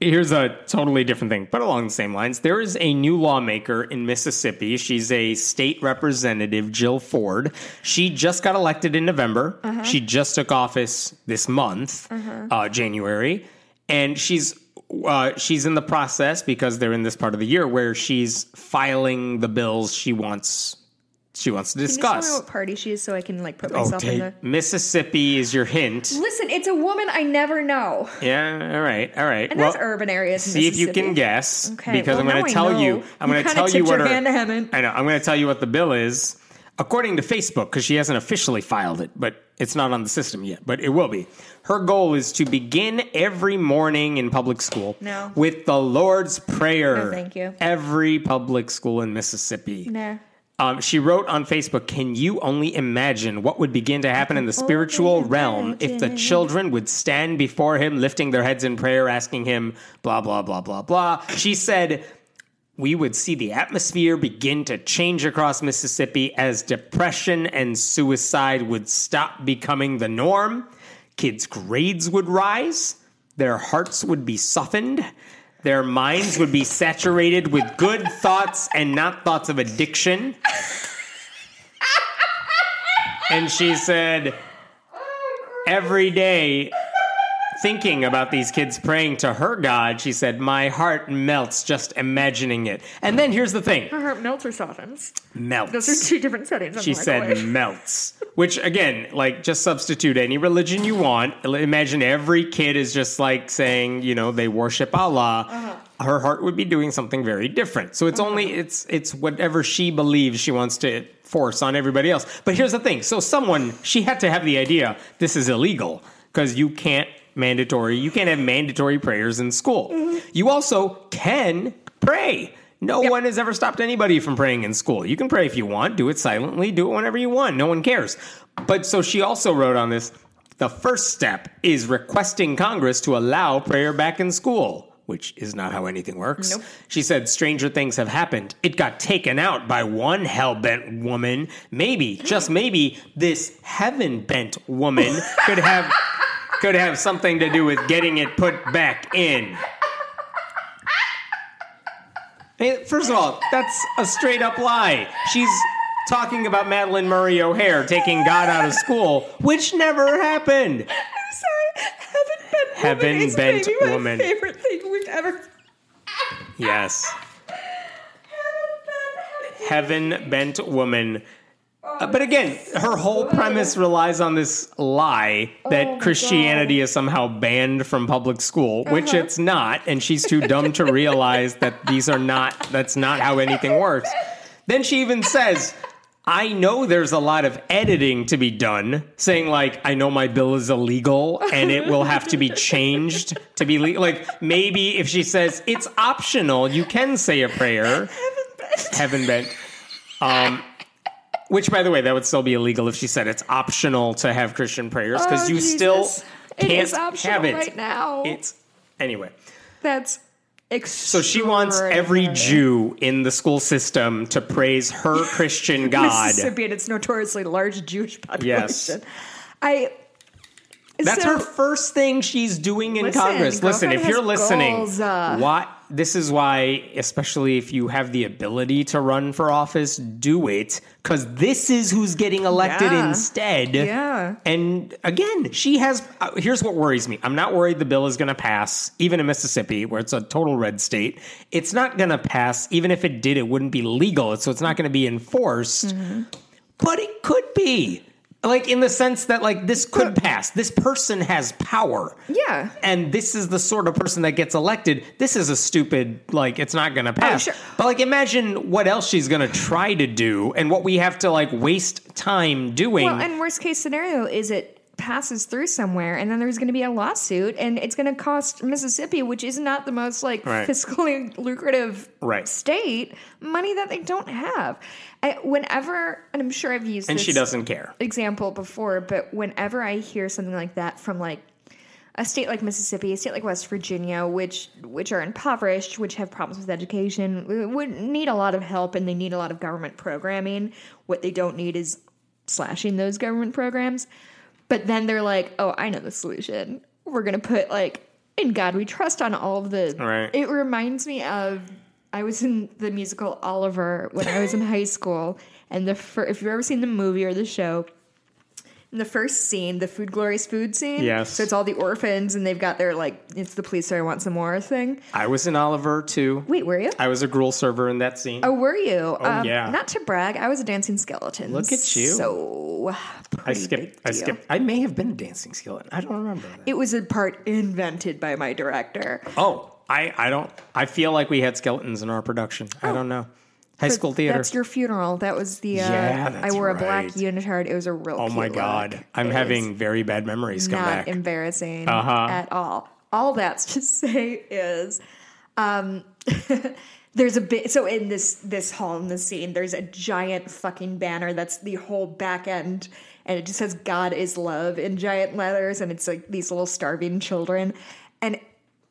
Here's a totally different thing, but along the same lines. There is a new lawmaker in Mississippi. She's a state representative, Jill Ford. She just got elected in November. She just took office this month, uh, January, and she's uh, she's in the process because they're in this part of the year where she's filing the bills she wants she wants to Can you discuss. what party she is so I can like put Oh, myself in take- the. Mississippi is your hint. Listen, it's a woman I never know. Yeah, all right, all right. And well, that's urban areas. in see if you can guess Okay, because well, I'm going to tell know. you. I'm going to tell you what her. hand to heaven. I know. I'm going to tell you what the bill is. According to Facebook, because she hasn't officially filed it, but it's not on the system yet, but it will be. Her goal is to begin every morning in public school No. with the Lord's Prayer. No, thank you. Every public school in Mississippi. Nah. Um, she wrote on Facebook, Can you only imagine what would begin to happen in the spiritual realm if the children would stand before him, lifting their heads in prayer, asking him, blah, blah, blah, blah, blah? She said, We would see the atmosphere begin to change across Mississippi as depression and suicide would stop becoming the norm. Kids' grades would rise, their hearts would be softened. Their minds would be saturated with good thoughts and not thoughts of addiction. And she said, every day thinking about these kids praying to her God, she said, My heart melts just imagining it. And then here's the thing Her heart melts or softens. melts. Those are two different settings. She said melts. Which again, like just substitute any religion you want. Imagine every kid is just like saying, you know, they worship Allah. Uh-huh. Her heart would be doing something very different. So it's only it's it's whatever she believes she wants to force on everybody else. But here's the thing. So someone she had to have the idea this is illegal because you can't mandatory you can't have mandatory prayers in school. Mm-hmm. You also can pray. No one has ever stopped anybody from praying in school. You can pray if you want, do it silently, do it whenever you want. No one cares. But so she also wrote on this the first step is requesting Congress to allow prayer back in school, which is not how anything works. Nope. She said stranger things have happened. It got taken out by one hell bent woman. Maybe, just maybe, this heaven bent woman could have could have something to do with getting it put back in. Hey, First of all, that's a straight up lie. She's talking about Madalyn Murray O'Hair taking God out of school, which never happened. I'm sorry. Heaven bent Heaven woman is bent maybe my woman. favorite thing we've ever. Yes. Heaven bent woman. Uh, but again, her whole premise relies on this lie that Oh Christianity is somehow banned from public school, which Uh-huh. it's not, and she's too dumb to realize that these are not that's not how anything works. Then she even says, I know there's a lot of editing to be done, saying like, I know my bill is illegal and it will have to be changed to be legal. Like maybe if she says it's optional, you can say a prayer. Heaven bent. Heaven bent. Um, which, by the way, that would still be illegal if she said it's optional to have Christian prayers because Oh, you still Jesus. It can't is optional have it right now. It's anyway. That's So she wants every Jew in the school system to praise her <laughs> Christian God. Mississippi and its notoriously large Jewish population. Yes. I. That's so- her first thing she's doing in Listen, Congress. Listen, if you're listening, goals, uh. what this is why, especially if you have the ability to run for office, do it because this is who's getting elected Yeah. instead. Yeah. And again, she has. Uh, here's what worries me. I'm not worried the bill is going to pass, even in Mississippi, where it's a total red state. It's not going to pass. Even if it did, it wouldn't be legal, so it's not going to be enforced. Mm-hmm. But it could be. Like in the sense that like this could pass. This person has power. Yeah. And this is the sort of person that gets elected. This is a stupid like it's not going to oh, pass. Oh, sure. But like imagine what else she's going to try to do and what we have to like waste time doing. Well, and worst case scenario is it passes through somewhere, and then there's going to be a lawsuit, and it's going to cost Mississippi, which is not the most like Right. fiscally <laughs> lucrative Right. state, money that they don't have. I, whenever, and I'm sure I've used and this she doesn't care. example before, but whenever I hear something like that from like a state like Mississippi, a state like West Virginia, which which are impoverished, which have problems with education, would need a lot of help and they need a lot of government programming. What they don't need is slashing those government programs. But then they're like, "Oh, I know the solution. We're going to put like in God we trust on all of the Right. It reminds me of I was in the musical Oliver when I was in high school, and the fir- if you've ever seen the movie or the show, in the first scene, the food glorious food scene. Yes. So it's all the orphans, and they've got their like it's the police. So I want some more thing. I was in Oliver too. Wait, were you? I was a gruel server in that scene. Oh, were you? Oh um, yeah. Not to brag, I was a dancing skeleton. Look at you. So I skipped. I skipped. I may have been a dancing skeleton. I don't remember. That. It was a part invented by my director. Oh, I, I don't. I feel like we had skeletons in our production. I oh. don't know. High school theater. That's your funeral. That was the. Uh, Yeah, that's I wore a black right. unitard. It was a real. oh my god, look. I'm It having very bad memories come not back. embarrassing Uh-huh. at all. All that's to <laughs> say is, um, <laughs> there's a bit. So in this this hall in this scene, there's a giant fucking banner that's the whole back end, and it just says "God is love" in giant letters, and it's like these little starving children, and.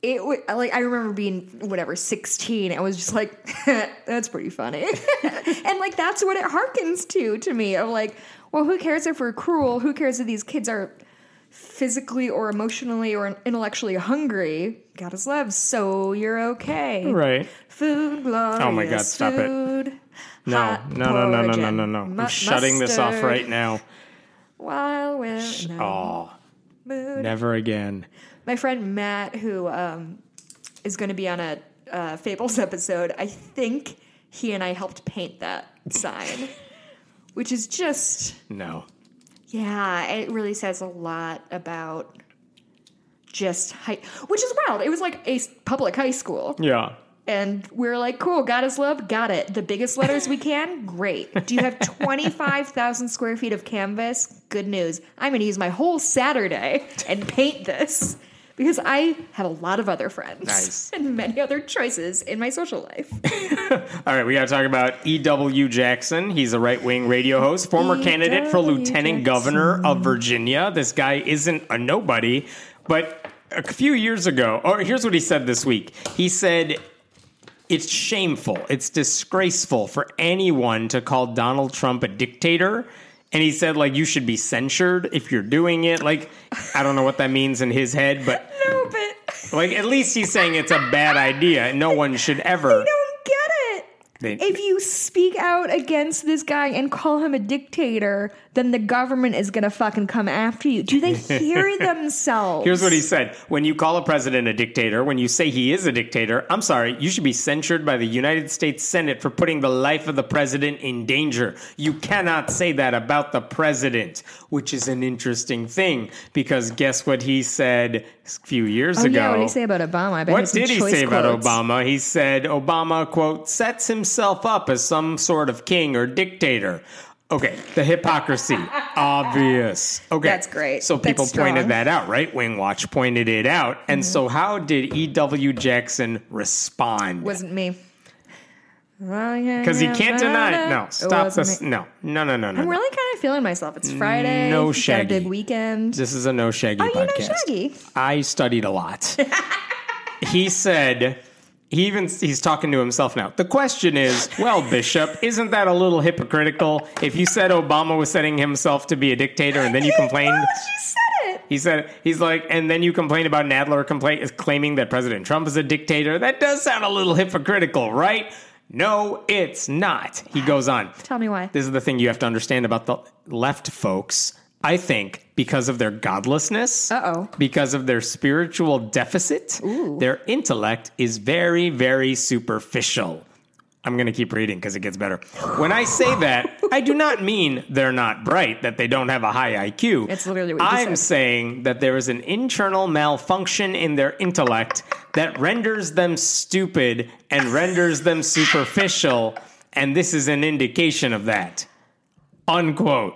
It wa- like I remember being whatever sixteen. I was just like, <laughs> "That's pretty funny," <laughs> and like that's what it harkens to to me. Of like, well, who cares if we're cruel? Who cares if these kids are physically or emotionally or intellectually hungry, God is love, so you're okay. right. Food, glorious Oh my God, stop it. food, No, hot no, no, no, no, no, no, no. I'm shutting this off right now. While we're no. Oh, mood. Never again. My friend Matt, who um, is going to be on a uh, Fables <laughs> episode, I think he and I helped paint that sign, <laughs> which is just No. yeah, it really says a lot about just high, which is wild. It was like a public high school, Yeah. and we are like, cool, got his love, got it. The biggest letters we can, great. Do you have <laughs> twenty five thousand square feet of canvas? Good news. I'm going to use my whole Saturday and paint this. Because I have a lot of other friends Nice. <laughs> and many other choices in my social life. <laughs> All right, we got to talk about E.W. Jackson. He's a right wing radio host, former candidate for lieutenant Jackson. governor of Virginia. This guy isn't a nobody, but a few years ago, or here's what he said this week. He said, it's shameful, it's disgraceful for anyone to call Donald Trump a dictator. And he said, like, you should be censured if you're doing it. Like, I don't know what that means in his head, but <laughs> No, but like, at least he's saying it's a bad idea. No one should <laughs> ever. I don't get it. They- if you speak out against this guy and call him a dictator, then the government is gonna fucking come after you. Do they hear <laughs> themselves? Here's what he said. When you call a president a dictator, when you say he is a dictator, I'm sorry, you should be censured by the United States Senate for putting the life of the president in danger. You cannot say that about the president, which is an interesting thing because guess what he said a few years Oh ago? yeah, what did he say about Obama? What did he say about. Obama? He said Obama, quote, sets himself up as some sort of king or dictator. Okay, the hypocrisy. <laughs> Obvious. Okay. That's great. So people pointed that out, right? Wing Watch pointed it out. And Mm-hmm. so how did E.W. Jackson respond? Wasn't me. Because he can't deny it. No, stop this. No, no, no, no, no. I'm really kind of feeling myself. It's Friday. No shaggy. Got a big weekend. This is a no Shaggy oh, you know podcast. Shaggy. I studied a lot. <laughs> he said he even he's talking to himself now. The question is, well, Bishop, isn't that a little hypocritical? If you said Obama was setting himself to be a dictator and then you <laughs> complained she said it. he said he's like and then you complain about Nadler complaint is claiming that President Trump is a dictator. That does sound a little hypocritical, right? No, it's not. He goes on. Tell me why. This is the thing you have to understand about the left folks. I think because of their godlessness, Uh-oh. because of their spiritual deficit, their intellect is very, very superficial. I'm going to keep reading because it gets better. When I say that, I do not mean they're not bright, that they don't have a high IQ. It's literally what you I'm said. saying that there is an internal malfunction in their intellect that renders them stupid and renders them superficial, and this is an indication of that. Unquote.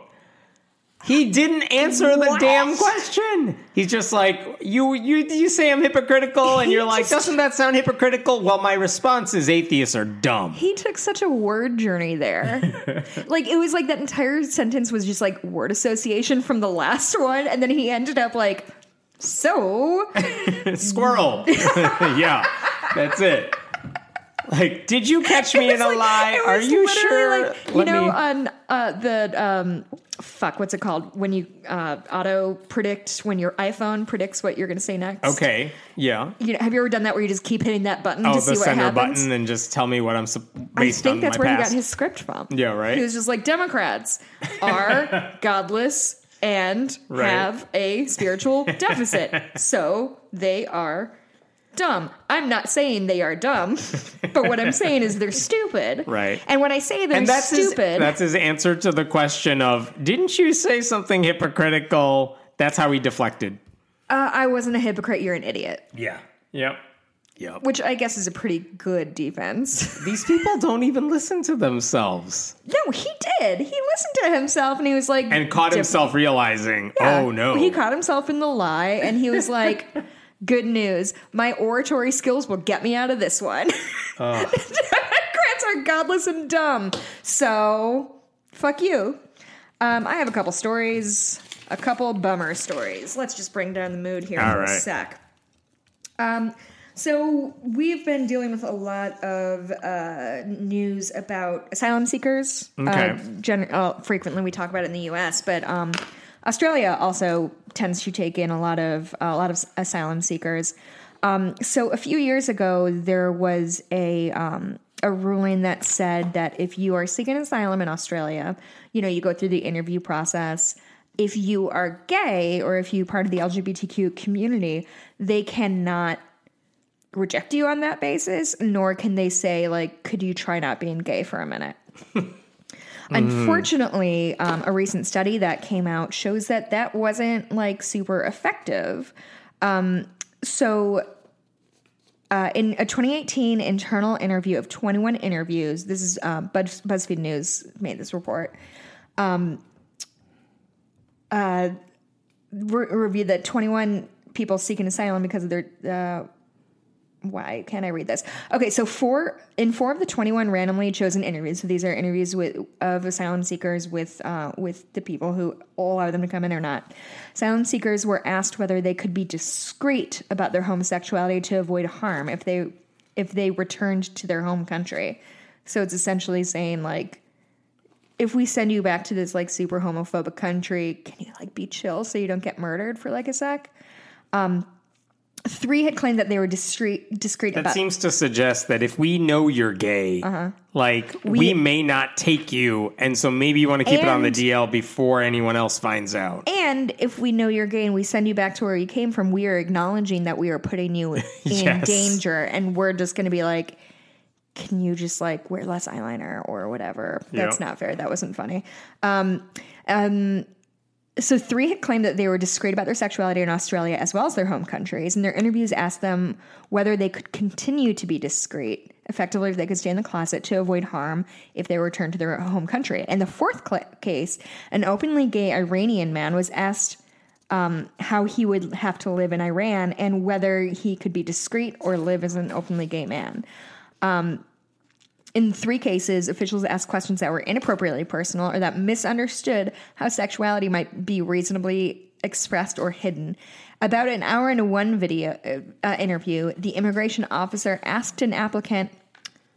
He didn't answer the What? damn question. He's just like, you you you say I'm hypocritical, and He you're like, doesn't that sound hypocritical? Well, my response is atheists are dumb. He took such a word journey there. <laughs> like it was like that entire sentence was just like word association from the last one, and then he ended up like, so <laughs> Squirrel. <laughs> yeah, that's it. Like, did you catch me in a like- lie? Are you sure? Like, you Let know, me- on uh, the um, fuck, what's it called when you uh, auto predict when your iPhone predicts what you're going to say next? okay, yeah. You know, have you ever done that where you just keep hitting that button Oh, to see what center happens? button and just tell me what I'm sup- I think that's where past. he got his script from. Yeah, right? He was just like Democrats are <laughs> godless and Right. have a spiritual deficit, <laughs> so they are dumb. I'm not saying they are dumb, <laughs> but what I'm saying is they're stupid. Right. And when I say they're and that's stupid, His, that's his answer to the question of, didn't you say something hypocritical? That's how he deflected. uh, I wasn't a hypocrite. You're an idiot. Yeah. Yep. Yep. Which I guess is a pretty good defense. <laughs> These people don't even listen to themselves no, he did. He listened to himself and he was like, and caught himself realizing, Yeah. oh no. He caught himself in the lie and he was like, <laughs> good news. My oratory skills will get me out of this one. <laughs> Democrats are godless and dumb. So, fuck you. Um, I have a couple stories, a couple bummer stories. Let's just bring down the mood here All for a sec. Um, so we've been dealing with a lot of uh, news about asylum seekers. Okay. Uh, gen- uh, frequently, we talk about it in the U.S., but um, Australia also tends to take in a lot of a lot of asylum seekers. Um, so a few years ago, there was a um, a ruling that said that if you are seeking asylum in Australia, you know you go through the interview process. if you are gay or if you part of the LGBTQ community, they cannot reject you on that basis, nor can they say like, "Could you try not being gay for a minute?" <laughs> Unfortunately, um, a recent study that came out shows that that wasn't like super effective. Um, so, uh, in a 2018 internal interview of 21 interviews, this is uh, Buzz, BuzzFeed News made this report. Um, uh, re- reviewed that 21 people seeking asylum because of their uh, why can't I read this? Okay, so four in four of the twenty-one randomly chosen interviews. So these are interviews with of asylum seekers with uh, with the people who allow them to come in or not. Asylum seekers were asked whether they could be discreet about their homosexuality to avoid harm if they if they returned to their home country. So it's essentially saying like, if we send you back to this like super homophobic country, can you like be chill so you don't get murdered for like a sec? Um, three had claimed that they were discreet, discreet That about. seems to suggest that if we know you're gay, Uh-huh. like we, may not take you, and so maybe you want to keep it on the DL before anyone else finds out. and if we know you're gay and we send you back to where you came from, we are acknowledging that we are putting you <laughs> in Yes. danger, and we're just going to be like, "Can you just like wear less eyeliner or whatever?" That's Yeah. not fair. That wasn't funny. Um, um, so three had claimed that they were discreet about their sexuality in Australia as well as their home countries, and their interviews asked them whether they could continue to be discreet, effectively if they could stay in the closet to avoid harm if they returned to their home country. And the fourth cl- case, an openly gay Iranian man was asked um, how he would have to live in Iran and whether he could be discreet or live as an openly gay man. In three cases, officials asked questions that were inappropriately personal or that misunderstood how sexuality might be reasonably expressed or hidden. About an hour into one video uh, uh, interview, the immigration officer asked an applicant,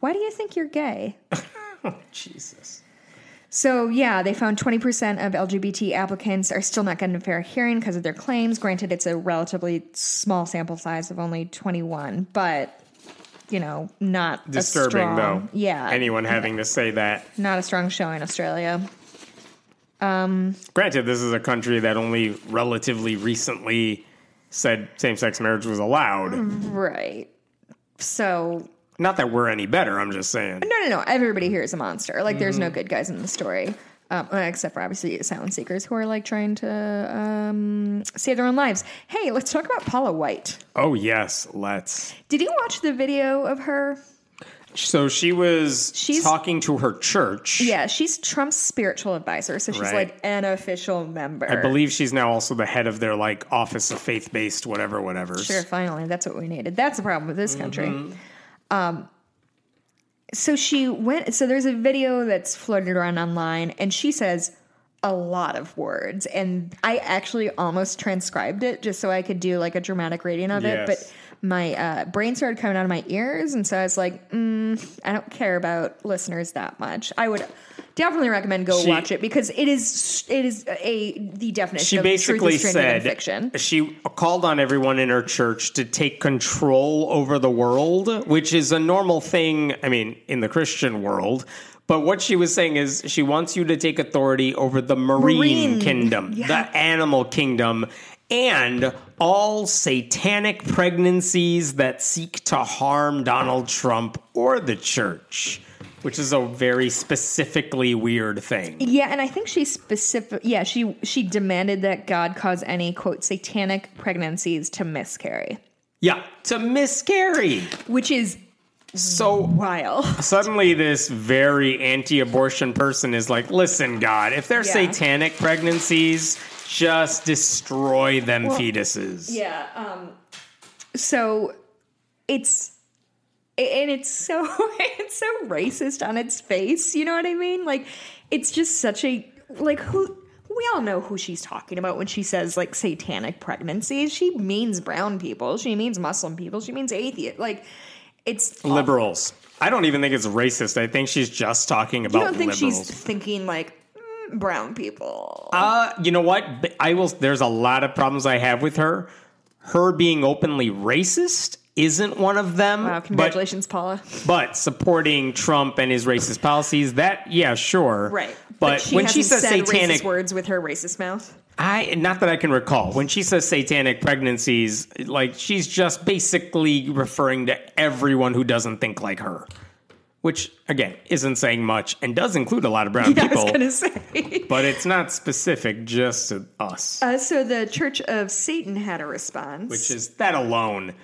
"Why do you think you're gay?" <laughs> Jesus. So, yeah, they found 20% of LGBT applicants are still not getting a fair hearing because of their claims. Granted, it's a relatively small sample size of only 21, but, you know, not Disturbing, strong- though. Yeah. Anyone having to say that. not a strong show in Australia. Granted, this is a country that only relatively recently said same sex marriage was allowed. Right. So, Not that we're any better, I'm just saying. no, no, no. Everybody here is a monster. Like, there's Mm-hmm. no good guys in the story. Um, except for obviously asylum seekers who are like trying to um, save their own lives. Hey, let's talk about Paula White. Oh, yes, let's. Did you watch the video of her? So she was She's- talking to her church. Yeah, she's Trump's spiritual advisor, so she's Right. like an official member. I believe she's now also the head of their like office of faith based whatever whatever. Sure, finally, that's what we needed. That's the problem with this country. Um, so she went. So there's a video that's floated around online, and she says a lot of words, and I actually almost transcribed it just so I could do like a dramatic reading of it, but. My uh, brain started coming out of my ears, and so I was like, mm, "I don't care about listeners that much." I would definitely recommend go She- watch it because it is it is a the definition She basically said fiction. she called on everyone in her church to take control over the world, which is a normal thing. I mean, in the Christian world. But what she was saying is she wants you to take authority over the marine, Marine, kingdom, yeah. the animal kingdom, and all satanic pregnancies that seek to harm Donald Trump or the church, which is a very specifically weird thing. Yeah, and I think she specific. Yeah, she she demanded that God cause any quote satanic pregnancies to miscarry, Yeah, to miscarry. which is So wild. <laughs> suddenly, this very anti abortion person is like, listen, God, if they're Yeah. satanic pregnancies, just destroy them fetuses. Yeah. Um. So it's and it's so <laughs> it's so racist on its face. You know what I mean? Like it's just such a like who. We all know who she's talking about when she says like satanic pregnancies. She means brown people. She means Muslim people. She means atheist. Like it's Liberals. I don't even think it's racist. I think she's just talking about You don't think liberals. she's thinking like mm, brown people? Uh, you know what? I will. There's a lot of problems I have with her. Her being openly racist isn't one of them. wow, but- congratulations, Paula. But supporting Trump and his racist policies, that yeah, sure. Right, But, she when she says satanic, racist words with her racist mouth. I not that I can recall. When she says satanic pregnancies, like she's just basically referring to everyone who doesn't think like her. Which again isn't saying much and does include a lot of brown <laughs> Yeah, I was people, gonna say. but it's not specific just to us. Uh, so the Church of Satan had a response, which is that alone.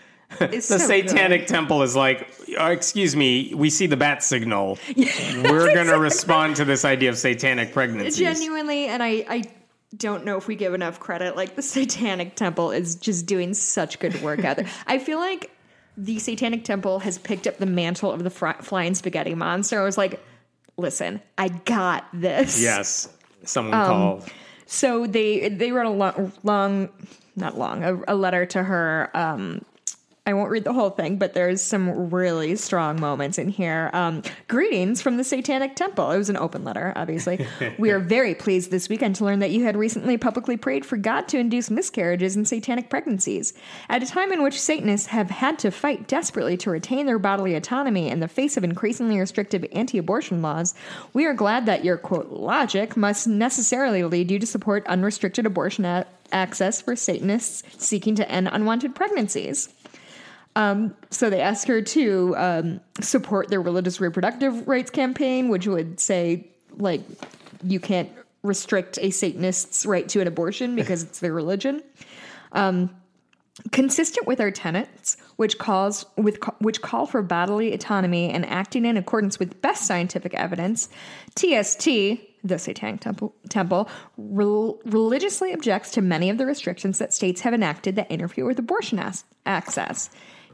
It's the so satanic temple is like, uh, excuse me, we see the bat signal. <laughs> We're going to respond to this idea of satanic pregnancies. genuinely, and I, I don't know if we give enough credit. Like the Satanic Temple is just doing such good work out there. <laughs> I feel like the Satanic Temple has picked up the mantle of the fr- flying spaghetti monster. I was like, listen, I got this. Yes. Someone Um, called. So they they wrote a long, long not long, a, a letter to her. Um, I won't read the whole thing, but there's some really strong moments in here. Um, greetings from the Satanic Temple. It was an open letter, obviously. <laughs> we are very pleased this weekend to learn that you had recently publicly prayed for God to induce miscarriages and satanic pregnancies. At a time in which Satanists have had to fight desperately to retain their bodily autonomy in the face of increasingly restrictive anti abortion laws, we are glad that your quote logic must necessarily lead you to support unrestricted abortion a- access for Satanists seeking to end unwanted pregnancies. Um, so they ask her to um, support their religious reproductive rights campaign, which would say, like, you can't restrict a Satanist's right to an abortion because it's their religion. Um, consistent with our tenets, which calls with which call for bodily autonomy and acting in accordance with best scientific evidence, TST, the Satanic Temple, temple rel- religiously objects to many of the restrictions that states have enacted that interfere with abortion as- access.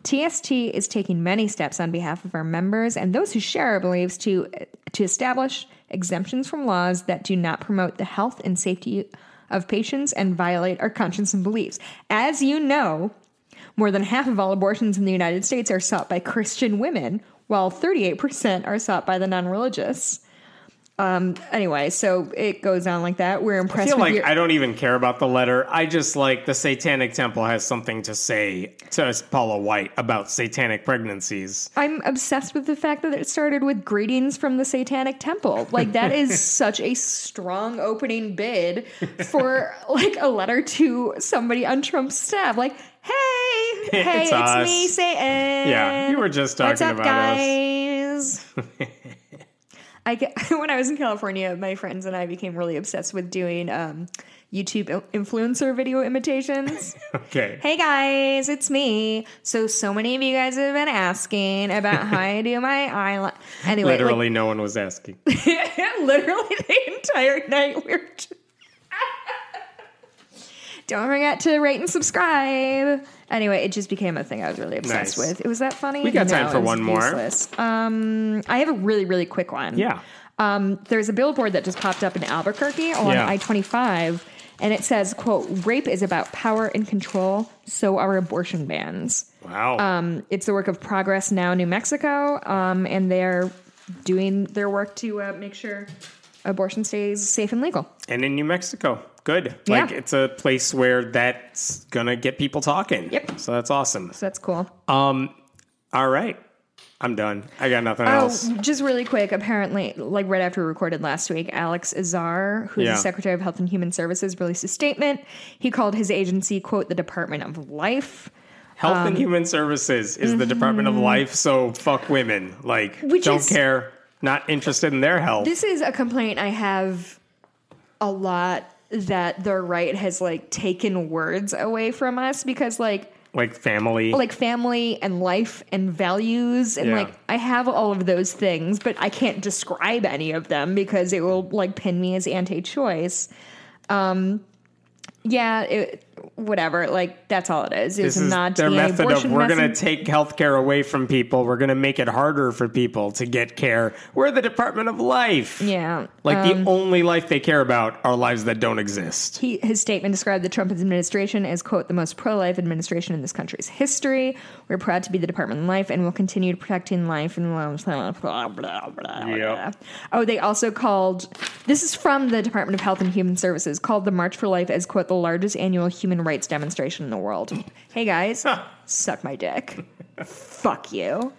TST is taking many steps on behalf of our members and those who share our beliefs to to establish exemptions from laws that do not promote the health and safety of patients and violate our conscience and beliefs. As you know, more than half of all abortions in the United States are sought by Christian women, while 38% are sought by the non-religious. Um, anyway, so it goes on like that. We're impressed. I feel like your- I don't even care about the letter. I just like the Satanic Temple has something to say to Paula White about satanic pregnancies. I'm obsessed with the fact that it started with greetings from the Satanic Temple. Like that is <laughs> such a strong opening bid for like a letter to somebody on Trump's staff. Like, hey, <laughs> hey, It's it's, me, Satan. Yeah, you were just What's talking up, about us. <laughs> I get, <laughs> when I was in California, my friends and I became really obsessed with doing um, YouTube influencer video imitations. <laughs> Okay. Hey guys, it's me. So so many of you guys have been asking about how I do my eyeliner. Anyway, like, Literally, no one was asking. <laughs> literally the entire night we were. Just... Don't forget to rate and subscribe. Anyway, it just became a thing I was really obsessed Nice. with. It was that funny. We got time for one more. useless. Um, I have a really really quick one. Yeah. Um, there's a billboard that just popped up in Albuquerque on Yeah. I-25, and it says, "quote Rape is about power and control. So are abortion bans." Wow. Um, it's the work of Progress Now New Mexico, um, and they're doing their work to uh, make sure abortion stays safe and legal. and in New Mexico. Good. Yeah. Like it's a place where that's gonna get people talking. Yep. So that's awesome. So that's cool. Um, all right. I'm done. I got nothing Oh, else. just really quick. Apparently, like right after we recorded last week, Alex Azar, who's Yeah. the Secretary of Health and Human Services, released a statement. He called his agency, quote, the Department of Life. Health um, and Human Services is the Department of Life, so fuck women. Like, mm-hmm. Which don't is- care. Not interested in their health. This is a complaint I have a lot that the right has like taken words away from us because like like family. like family and life and values and Yeah. like I have all of those things, but I can't describe any of them because it will like pin me as anti-choice. Um, yeah, it, whatever. Like that's all it is. It's this is not their the method of we're going to take healthcare away from people. We're going to make it harder for people to get care. We're the Department of Life. Yeah, Like um, the only life they care about are lives that don't exist. He, his statement described the Trump administration as, quote, the most pro life administration in this country's history. We're proud to be the Department of Life and we'll continue protecting life and blah, blah, blah, blah, Yep. Oh, they also called, this is from the Department of Health and Human Services, called the March for Life as, quote, the largest annual human rights demonstration in the world. Hey guys, suck my dick. Fuck you.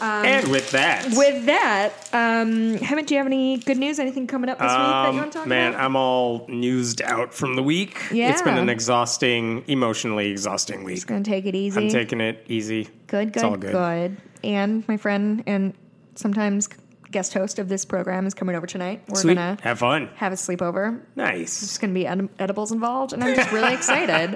and with that, With that, um, Hemant, do you have any good news? Anything coming up this week that you want to talk Um, man, about? I'm all newsed out from the week. Yeah. It's been an exhausting, emotionally exhausting week. Gonna take it easy. I'm taking it easy. good, good, good, good. And my friend and sometimes guest host of this program is coming over tonight. We're Sweet. gonna Have fun. have a sleepover. Nice. There's going to be ed- edibles involved, and I'm just really <laughs> excited.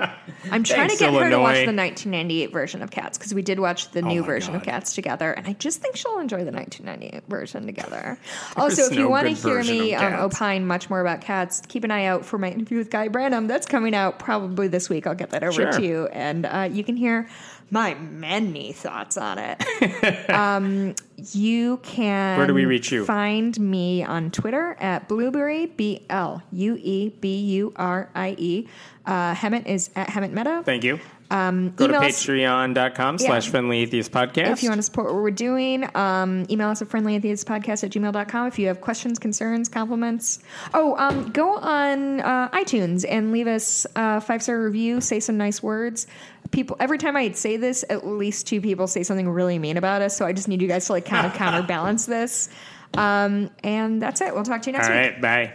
I'm trying Thanks, to get her to watch the 1998 version of Cats because we did watch the new my version of Cats together, and I just think she'll enjoy the 1998 version together. <laughs> also, if you want to hear me um, opine much more about Cats, keep an eye out for my interview with Guy Branum. That's coming out probably this week. I'll get that over Sure. to you, and uh, you can hear my many thoughts on it. <laughs> um, you can. Where do we reach you? Find me on Twitter at Blueberry B L U E B U R I E. Uh, Hemant is at Hemant Mehta. Thank you. Um, Go to patreon.com slash friendly atheist podcast. If you want to support what we're doing, um, email us at friendlyatheistpodcast at gmail.com if you have questions, concerns, compliments. Oh, um, go on uh, iTunes and leave us a five star review, say some nice words. People, every time I say this, at least two people say something really mean about us. So I just need you guys to like kind of <laughs> counterbalance this. Um, and that's it. We'll talk to you next All week. right. Bye.